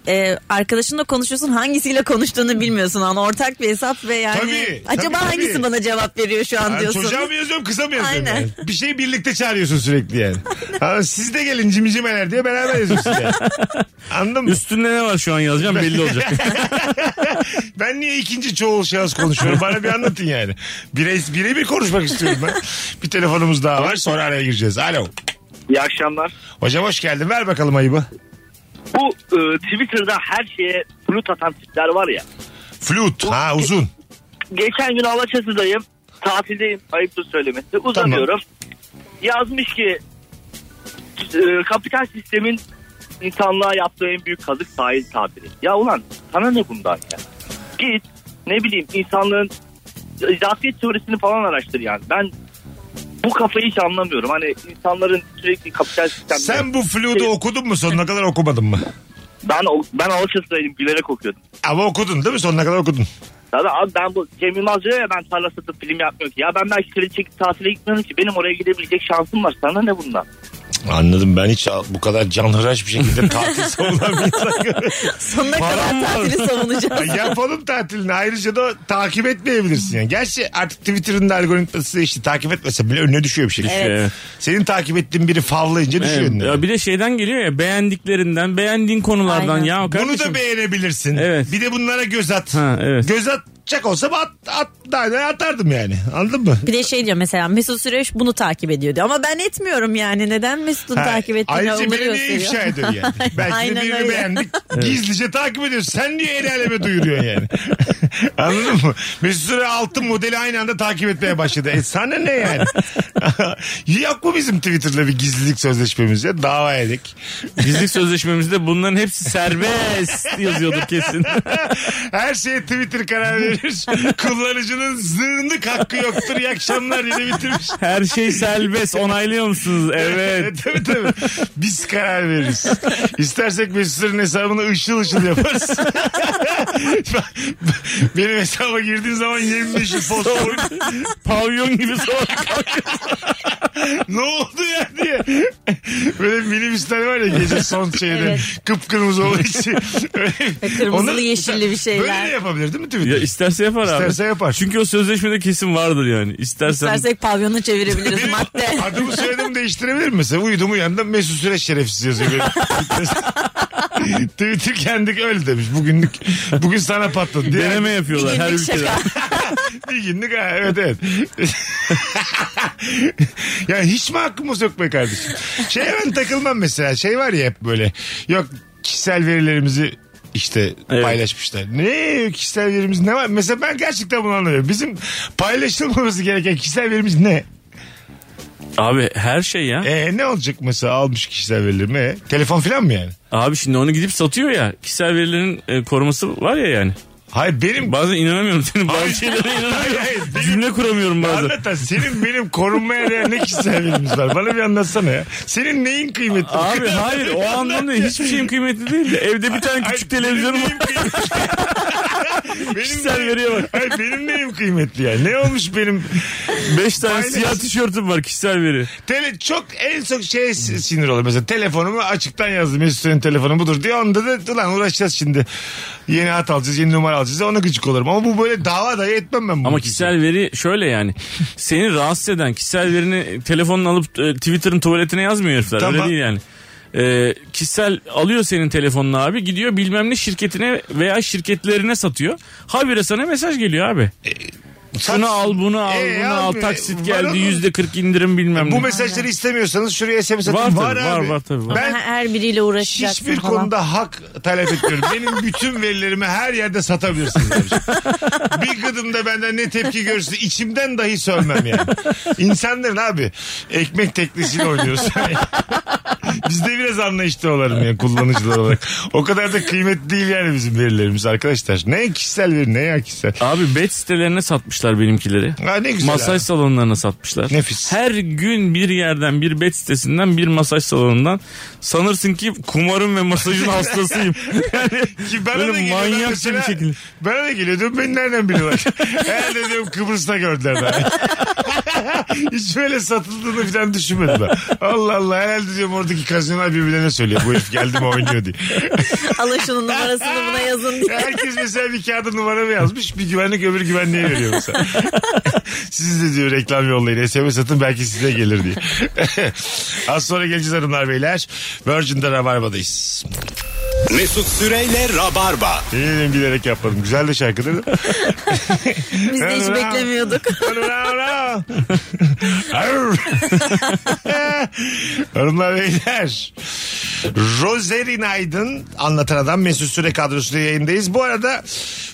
Ee, arkadaşınla konuşuyorsun hangisiyle konuştuğunu bilmiyorsun an ortak bir hesap ve yani Tabii, acaba tabii, hangisi tabii. bana cevap veriyor şu an Yani diyorsun. çocuğa mı yazıyorum kıza mı yazıyorum Aynen. yani? Bir şey birlikte çağırıyorsun sürekli yani. Ha, siz de gelin cimcimeler diye beraber yazıyorsun yani. Anladın mı? Üstünde ne var şu an yazacağım belli olacak. <laughs> ben niye ikinci çoğul şahıs konuşuyorum? Bana bir anlatın yani. Birey, birebir konuşmak istiyorum ben. Bir telefonumuz daha var sonra araya gireceğiz. Alo. İyi akşamlar. Hocam hoş geldin. Ver bakalım ayıbı. Bu e, Twitter'da her şeye flut atan tipler var ya. Flüt. Ha uzun. Geçen gün Alaçatı'dayım. Tatildeyim. Ayıptır söylemesi. Uzanıyorum. Yazmış ki e, kapital sistemin insanlığa yaptığı en büyük kazık sahil tabiri. Ya ulan sana ne bundan ya? Git ne bileyim insanlığın izafiyet teorisini falan araştır yani. Ben bu kafayı hiç anlamıyorum. Hani insanların sürekli kapital sistemde... Sen bu Flüt'ü okudun mu sonuna kadar okumadın mı? Ben, ben Alaçatı'daydım gülerek okuyordum. Ama okudun değil mi? Sonuna kadar okudun. Tabii abi ben bu Cem Yılmaz diyor ya ben tarla satıp film yapmıyorum ki. Ya ben belki kredi çekip tatile gitmiyorum ki. Benim oraya gidebilecek şansım var. Sana ne bundan? Anladım ben hiç bu kadar canhıraş bir şekilde <laughs> tatil savunan bir insan. Sonuna kadar Param var. tatili savunacağız. Yapalım tatilini ayrıca da takip etmeyebilirsin yani. Gerçi artık Twitter'ın da algoritması işte takip etmese bile önüne düşüyor bir şey. Evet. Senin takip ettiğin biri favlayınca düşüyor Evet. önüne. Ya bir de şeyden geliyor ya beğendiklerinden beğendiğin konulardan Aynen. ya Bunu kardeşim. da beğenebilirsin. Evet. Bir de bunlara göz at. Ha, evet. Göz at atacak olsam at, at, daha ne atardım yani. Anladın mı? Bir de şey diyor mesela Mesut Süreş bunu takip ediyor diyor. Ama ben etmiyorum yani. Neden Mesut'un Ha, takip ettiğini Ayrıca beni niye gösteriyor. ifşa ediyor yani. <laughs> Belki de Aynen birini öyle. beğendik. <laughs> Gizlice takip ediyorsun. Sen niye el aleme duyuruyorsun yani? <laughs> Anladın mı? Mesut Süre altın modeli aynı anda takip etmeye başladı. E sana ne yani? Yok mu bizim Twitter'da bir gizlilik sözleşmemiz ya? Dava edik. Gizlilik sözleşmemizde bunların hepsi serbest yazıyordur kesin. Her şeye Twitter karar verir. <laughs> Kullanıcının zırnık hakkı yoktur. İyi akşamlar yine bitirmiş. <laughs> Her şey serbest onaylıyor musunuz? Evet. <laughs> tabii tabii. Biz karar veririz. İstersek Mesut'un hesabını ışıl ışıl yaparız. Benim hesaba girdiğin zaman 25 fosfor. Pavyon gibi sonra ne oldu ya diye. Böyle minibüsler var ya gece son şeyde Evet. kıpkırmızı olduğu için. Öyle- Kırmızılı, Onlar- yeşilli bir şeyler. Böyle de yapabilir değil mi Twitter? Ya isterse yapar abi. İsterse yapar. Çünkü o sözleşmede kesin vardır yani. İstersen İstersek pavyonu çevirebiliriz madde. <laughs> Adımı soyadımı değiştirebilir mi? Mesela uyudum uyandım Mesut Süreç şerefsiz yazıyor. <laughs> Twitter kendi öyle demiş. Bugünlük bugün sana patladı diye. deneme yapıyorlar her ülkede. <laughs> Bir günlük ha, evet evet. yani hiç mi hakkımız yok be kardeşim? Şey ben takılmam mesela. Şey var ya hep böyle. Yok kişisel verilerimizi işte Evet. paylaşmışlar. Ne kişisel verimiz ne var? Mesela ben gerçekten bunu anlamıyorum. Bizim paylaşılmaması gereken kişisel verimiz ne? Abi her şey ya. E ne olacak mesela almış kişisel verilerimi? E, telefon falan mı yani? Abi şimdi onu gidip satıyor ya. Kişisel verilerin e, koruması var ya yani. Hayır benim Bazen inanamıyorum senin bazı Hayır. şeylere Hayır, inanamıyorum. hayır. Benim- Cümle kuramıyorum bazen. Anlatan senin benim korunmaya değer ne kişisel verimiz var? Bana bir anlatsana ya. Senin neyin kıymetli? Abi hayır o anlamda hiçbir şeyin kıymetli değil de evde bir tane küçük televizyonum var. kıymetli? Benim Kişisel neyim- veriye bak. Hayır, benim neyim kıymetli ya? Ne olmuş benim? Beş tane Paylaş. siyah tişörtüm var kişisel veri. Tele, çok en çok şey sinir oluyor. Mesela telefonumu açıktan yazdım. Mesut'un telefonu budur diye. Onda da ulan uğraşacağız şimdi. Yeni hat alacağız, yeni numara alacağız. Ona gıcık olurum. Ama bu böyle dava dahi etmem ben. Ama kişisel veri şöyle yani. Seni rahatsız eden kişisel verini telefonunu alıp e, Twitter'ın tuvaletine yazmıyor herifler. Tamam. Öyle değil yani. E, kişisel alıyor senin telefonunu abi gidiyor bilmem ne şirketine veya şirketlerine satıyor. Habire sana mesaj geliyor abi. Şunu al bunu al E, bunu al abi, taksit var geldi yüzde kırk indirim bilmem Bu ne. mesajları istemiyorsanız şuraya SMS atın. Var Var, tabii, var, abi. var tabii, var. Ben Ama her biriyle uğraşacaksın hiçbir falan. konuda hak talep etmiyorum. <laughs> Benim bütün verilerimi her yerde satabilirsiniz. bir gıdımda benden ne tepki görürse içimden dahi sövmem yani. İnsanların abi ekmek teknesiyle oynuyoruz. <laughs> <laughs> Biz de biraz anlayışlı olalım yani kullanıcılar olarak. O kadar da kıymetli değil yani bizim verilerimiz arkadaşlar. Ne kişisel veri ne ya kişisel. Abi bet sitelerine satmışlar benimkileri. Ha, ne güzel Masaj abi. salonlarına satmışlar. Nefis. Her gün bir yerden bir bet sitesinden bir masaj salonundan sanırsın ki kumarın ve masajın <laughs> hastasıyım. Yani Ki bana böyle. Ben manyakça bir şekilde. Bana da geliyor diyorum beni nereden biliyorlar? <laughs> Herhalde diyorum Kıbrıs'ta gördüler daha. Hiç böyle satıldığını falan düşünmedim ben. Allah Allah herhalde diyorum oradaki kazinolar birbirlerine söylüyor. Bu herif geldi mi oynuyor diye. <laughs> Alın şunun numarasını buna yazın diye. Herkes mesela bir kağıda numaramı yazmış. Bir güvenlik öbür güvenliğe veriyor mesela. <laughs> Siz de diyor reklam yollayın. SMS atın belki size gelir diye. <laughs> Az sonra geleceğiz hanımlar beyler. Virgin'de Rabarba'dayız. Mesut Süreyle Rabarba. Yine bilerek yapmadım. Güzel de şarkı değil mi? Biz de hiç beklemiyorduk. Hanımlar beyler. Roserin Aydın anlatan adam Mesut Süre kadrosuyla yayındayız. Bu arada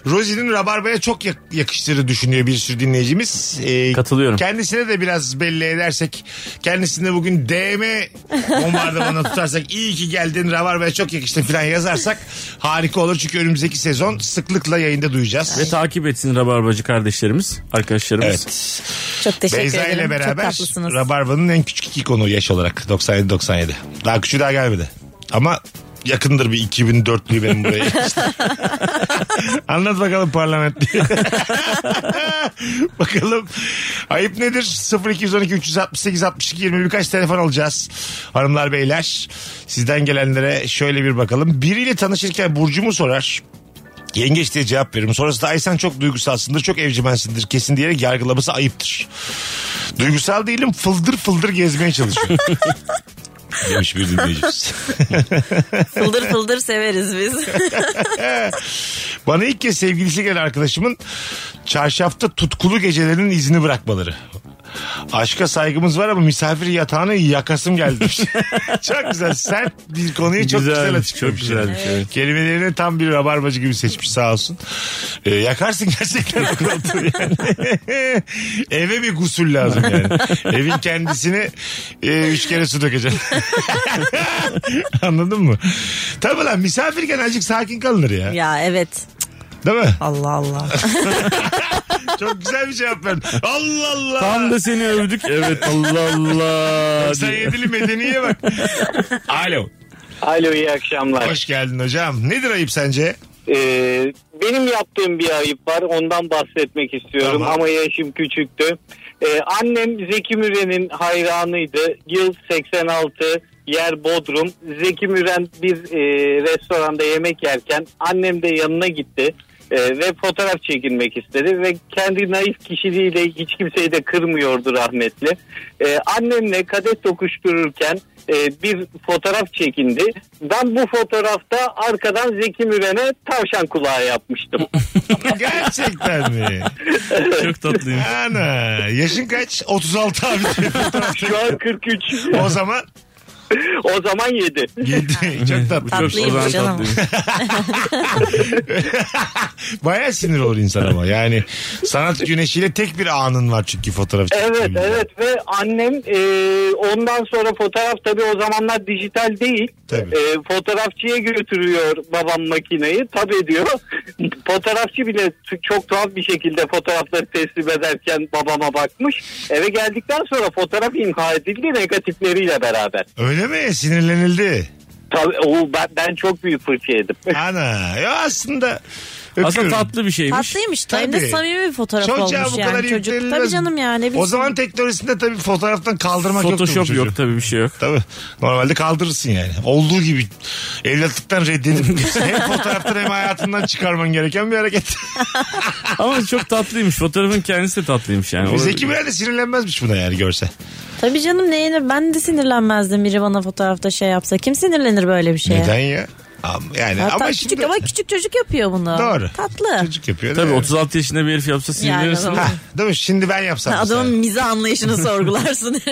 Rosie'nin Rabarba'ya çok yak- yakıştığını düşünüyor bir sürü dinleyicimiz. Ee, Katılıyorum. Kendisine de biraz belli edersek kendisine bugün DM bombardımanı tutarsak iyi ki geldin Rabarba'ya çok yakıştın falan yazarsak harika olur. Çünkü önümüzdeki sezon sıklıkla yayında duyacağız. Ve takip etsin Rabarbacı kardeşlerimiz, arkadaşlarımız. Evet. Çok teşekkür Beyza ederim. ile Çok beraber tatlısınız. Rabarba'nın en küçük iki konu yaş olarak 97-97. Daha küçüğü daha gelmedi. Ama yakındır bir 2004'lüyü benim buraya. <laughs> Anlat bakalım parlamentoyu. <laughs> bakalım ayıp nedir? 0212 368 62 20 birkaç telefon alacağız. Hanımlar beyler sizden gelenlere şöyle bir bakalım. Biriyle tanışırken burcumu sorar. Yengeç diye cevap veririm. Sonrasında ay sen çok duygusalsındır, çok evcimensindir kesin diyerek yargılaması ayıptır. Duygusal değilim fıldır fıldır gezmeye çalışıyorum. <laughs> Demiş bir dinleyicimiz. <laughs> Fıldır fıldır severiz biz. <laughs> Bana ilk kez sevgilisi gelen arkadaşımın çarşafta tutkulu gecelerinin izini bırakmaları. Aşka saygımız var ama misafir yatağını yakasım geldi. <laughs> çok güzel. Sert bir konuyu çok güzel Güzelmiş, açıklamış. çok güzelmiş, evet. Kelimelerini tam bir rabarbacı gibi seçmiş sağ olsun. Ee, yakarsın gerçekten <laughs> o koltuğu yani. <laughs> Eve bir gusül lazım yani. Evin kendisini e, üç kere su dökeceksin. Anladın mı? Tabii lan misafirken azıcık sakin kalınır ya. Ya evet. Değil mi? Allah Allah. <laughs> Çok güzel bir cevap verdin. Allah Allah. Tam da seni övdük. Evet Allah Allah. Sen yedili medeniye bak. Alo. Alo iyi akşamlar. Hoş geldin hocam. Nedir ayıp sence? Ee, benim yaptığım bir ayıp var ondan bahsetmek istiyorum Tamam. ama yaşım küçüktü. Ee, annem Zeki Müren'in hayranıydı. Yıl 86 yer Bodrum. Zeki Müren bir e, restoranda yemek yerken annem de yanına gitti. E, ve fotoğraf çekilmek istedi ve kendi naif kişiliğiyle hiç kimseyi de kırmıyordu rahmetli. E, annemle kadeh tokuştururken e, bir fotoğraf çekindi. Ben bu fotoğrafta arkadan Zeki Müren'e tavşan kulağı yapmıştım. <laughs> Gerçekten mi? Çok tatlıyım. Ana yaşın kaç? 36 abi. Şu an 43. o zaman <laughs> o zaman 7. 7. Çok tatlı. <laughs> Çok Tatlıymış o zaman canım. <laughs> Baya sinir olur insan ama. Yani sanat güneşiyle tek bir anın var çünkü fotoğraf Evet evet ve annem e, ondan sonra fotoğraf tabii o zamanlar dijital değil. Tabii. E, fotoğrafçıya götürüyor babam makineyi tabii diyor. Fotoğrafçı bile çok tuhaf bir şekilde fotoğrafları teslim ederken babama bakmış. Eve geldikten sonra fotoğraf imha edildi negatifleriyle beraber. Öyle mi? Sinirlenildi. Tabii o ben, ben çok büyük fırça yedim. Ana ya aslında Aslında tatlı bir şeymiş. Tatlıymış da hem de Tabii. samimi bir fotoğraf Çocuğa olmuş bu kadar yani çocuk. yüklenilmez. Tabii canım yani. O zaman teknolojisinde tabii fotoğraftan kaldırmak yoktu bu Photoshop çocuğu. yok tabii bir şey yok. Tabii. Normalde kaldırırsın yani. Olduğu gibi evlatlıktan reddedip <laughs> hem fotoğraftan hem hayatından çıkarman gereken bir hareket. <laughs> Ama çok tatlıymış. Fotoğrafın kendisi de tatlıymış yani. O- Zeki Müren de sinirlenmezmiş buna yani görse. Tabii canım neyine ben de sinirlenmezdim biri bana fotoğrafta şey yapsa. Kim sinirlenir böyle bir şeye? Neden ya? Ama Yani Hatta ama küçük şimdi... ama küçük çocuk yapıyor bunu. Doğru. Tatlı. Çocuk yapıyor. Tabii değil mi? 36 yaşında bir herif yapsa sinirlenirsin. Yani, Ha, değil mi? Şimdi ben yapsam Adamın mizah anlayışını <laughs> sorgularsın.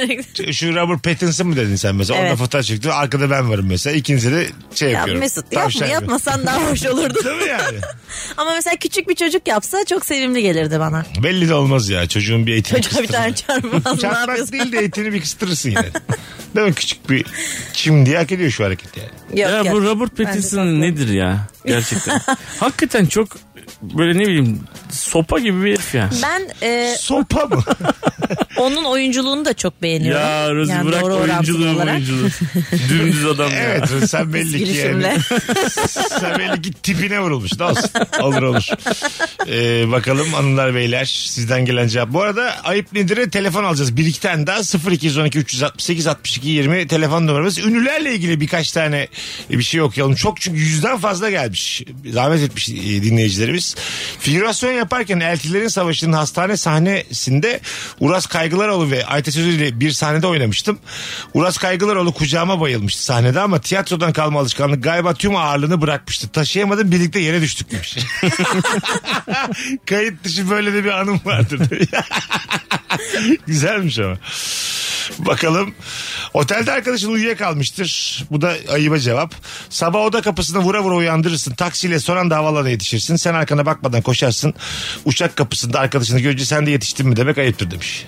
Şu Robert Pattinson mı dedin sen mesela? Onunla Evet. fotoğraf çekti. Arkada ben varım mesela. İkinize de şey ya yapıyorum. Mesut yapma yapmasan daha hoş <laughs> olurdu. Değil mi yani? <laughs> Ama mesela küçük bir çocuk yapsa çok sevimli gelirdi bana. Belli de olmaz ya. Çocuğun bir eğitimi Çocuğa bir tane çarpmaz Çarpmak değil de etini bir kıstırırsın yani. Değil mi? Küçük bir çim diye hak ediyor şu hareket yani. Yok, ya yok. bu Robert Pattinson tatlı. nedir ya? Gerçekten. <laughs> Hakikaten çok böyle ne bileyim sopa gibi bir herif ya. Ben e, Sopa mı? <laughs> onun oyunculuğunu da çok beğeniyorum. Ya Rozi Yani bırak doğru orantılı oyunculuğu olarak. oyunculuğu. <laughs> Dümdüz adam ya. evet sen belli ki yani. Sen belli ki tipine vurulmuş. Ne olsun? Olur olur. Ee, bakalım hanımlar beyler sizden gelen cevap. Bu arada ayıp nedir'e telefon alacağız. Bir iki tane daha 0212 368 62 20 telefon numaramız. Ünlülerle ilgili birkaç tane bir şey okuyalım. Çok çünkü yüzden fazla gelmiş. Zahmet etmiş e, dinleyicilerimiz. Figürasyon yaparken Eltilerin Savaşı'nın hastane sahnesinde Uras Kaygılaroğlu ve Aytaç Özil ile bir sahnede oynamıştım. Uras Kaygılaroğlu kucağıma bayılmıştı sahnede ama tiyatrodan kalma alışkanlık galiba tüm ağırlığını bırakmıştı. Taşıyamadım birlikte yere düştük demiş. <laughs> Kayıt dışı böyle de bir anım vardır. <laughs> Güzelmiş ama. <laughs> Bakalım. Otelde arkadaşın uyuyakalmıştır. Bu da ayıba cevap. Sabah oda kapısına vura vura uyandırırsın. Taksiyle son anda havaalanına yetişirsin. Sen arkana bakmadan koşarsın. Uçak kapısında arkadaşını görünce sen de yetiştin mi demek ayıptır demiş.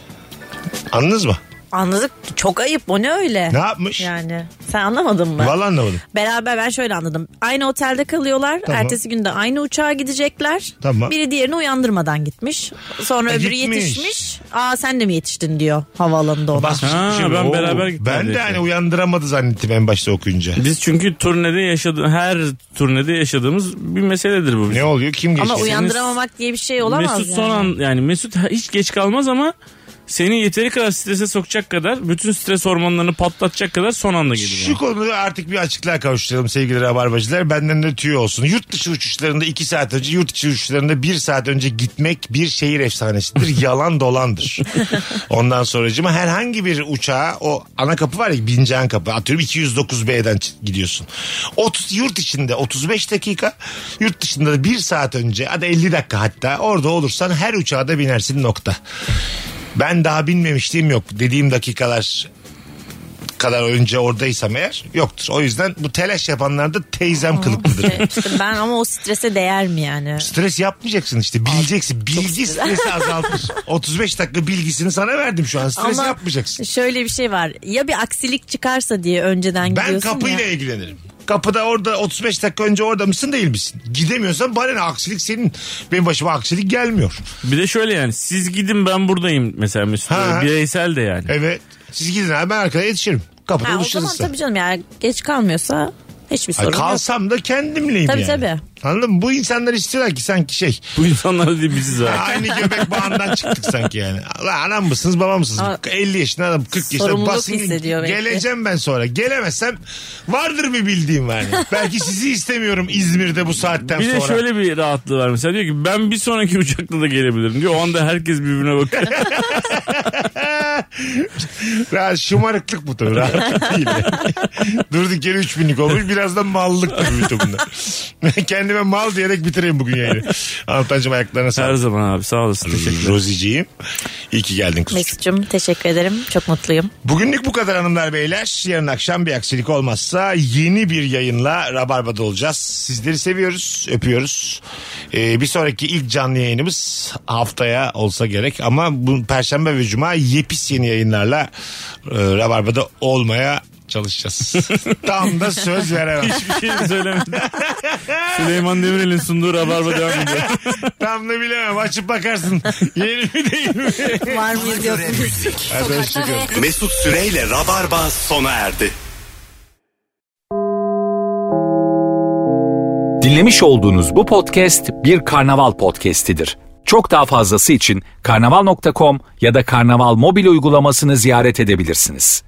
Anladınız mı? Anladık. Çok ayıp. O ne öyle? Ne yapmış? Yani sen anlamadın mı? Vallahi anlamadım. Beraber ben şöyle anladım. Aynı otelde kalıyorlar. Tamam. Ertesi günde aynı uçağa gidecekler. Tamam. Biri diğerini uyandırmadan gitmiş. Sonra Ha, öbürü gitmiş. yetişmiş. Aa sen de mi yetiştin diyor havaalanında ona. Basmış Ha, şey. ben Oo. beraber gittim Ben de neredeyse. hani uyandıramadı zannettim en başta okuyunca. Biz çünkü turnede yaşadı her turnede yaşadığımız bir meseledir bu. Ne bizim. oluyor? Kim geçti? Ama uyandıramamak diye bir şey olamaz Mesut yani. son an yani Mesut hiç geç kalmaz ama seni yeteri kadar strese sokacak kadar bütün stres hormonlarını patlatacak kadar son anda geliyor. Şu konuda artık bir açıklığa kavuşturalım sevgili rabarbacılar. Benden de tüyo olsun. Yurt dışı uçuşlarında 2 saat önce, yurt içi uçuşlarında 1 saat önce gitmek bir şehir efsanesidir. <laughs> Yalan dolandır. Ondan sonracıma herhangi bir uçağa o ana kapı var ya bineceğin kapı. Atıyorum 209B'den ç- gidiyorsun. 30, yurt içinde 35 dakika, yurt dışında da 1 saat önce hadi 50 dakika hatta orada olursan her uçağa da binersin nokta. Ben daha binmemişliğim yok. Dediğim dakikalar kadar önce oradaysam eğer yoktur. O yüzden bu telaş yapanlar da teyzem kılıklıdır. İşte ben ama o strese değer mi yani? Stres yapmayacaksın işte bileceksin. Bilgi stresi azaltır. <laughs> 35 dakika bilgisini sana verdim şu an. Stres Ama yapmayacaksın. şöyle bir şey var. Ya bir aksilik çıkarsa diye önceden Ben gidiyorsun kapıyla ya. ilgilenirim. Kapıda orada 35 dakika önce orada mısın değil misin? Gidemiyorsan bana ne aksilik senin. Benim başıma aksilik gelmiyor. Bir de şöyle yani siz gidin ben buradayım mesela Mesut. Ha. Bireysel de yani. Evet. Siz gidin abi ben arkada yetişirim. Kapıda Ha, o buluşuruz. zaman tabii canım ya geç kalmıyorsa hiçbir Ay, sorun yok. kalsam da kendimleyim Tabii, yani. tabii. Anladın mı? Bu insanlar istiyorlar ki sanki şey. Bu insanlar değil biziz abi. <laughs> Aynı göbek bağından çıktık sanki yani. Allah anam mısınız babam mısınız? Ama 50 yaşında adam 40 yaşında sorumluluk basın. hissediyor belki. Geleceğim ben sonra. Gelemezsem vardır bir bildiğim var. Yani. <laughs> belki sizi istemiyorum İzmir'de bu saatten Bir sonra. de şöyle bir rahatlığı var mesela diyor ki ben bir sonraki uçakla da gelebilirim diyor. O anda herkes birbirine bakıyor. <laughs> Rahat, şımarıklık bu tabii. Rahatlık değil. yani. Durduk yere 3 binlik olmuş. Biraz da mallık tabii bütün bunlar. Kendime mal diyerek bitireyim bugün yayını. <laughs> Anlatancım ayaklarına Her sağlık. zaman abi sağ olasın. Teşekkürler. Roziciğim. İyi ki geldin kuzum. Mesut'cum teşekkür ederim. Çok mutluyum. Bugünlük bu kadar hanımlar beyler. Yarın akşam bir aksilik olmazsa yeni bir yayınla Rabarba'da olacağız. Sizleri seviyoruz, öpüyoruz. Ee, bir sonraki ilk canlı yayınımız haftaya olsa gerek ama bu Perşembe ve Cuma yepis yeni yayınlarla e, Rabarba'da olmaya çalışacağız. <laughs> Tam da söz veremem. Hiçbir şey söylemedim. Süleyman Demirel'in sunduğu rabarba devam ediyor. Tam da bilemem. Açıp bakarsın. Yeni mi değil mi? Var mıyız yok. Hadi hoşçakalın. Mesut Süreyle Rabarba sona erdi. Dinlemiş olduğunuz bu podcast bir karnaval podcastidir. Çok daha fazlası için karnaval.com ya da karnaval mobil uygulamasını ziyaret edebilirsiniz.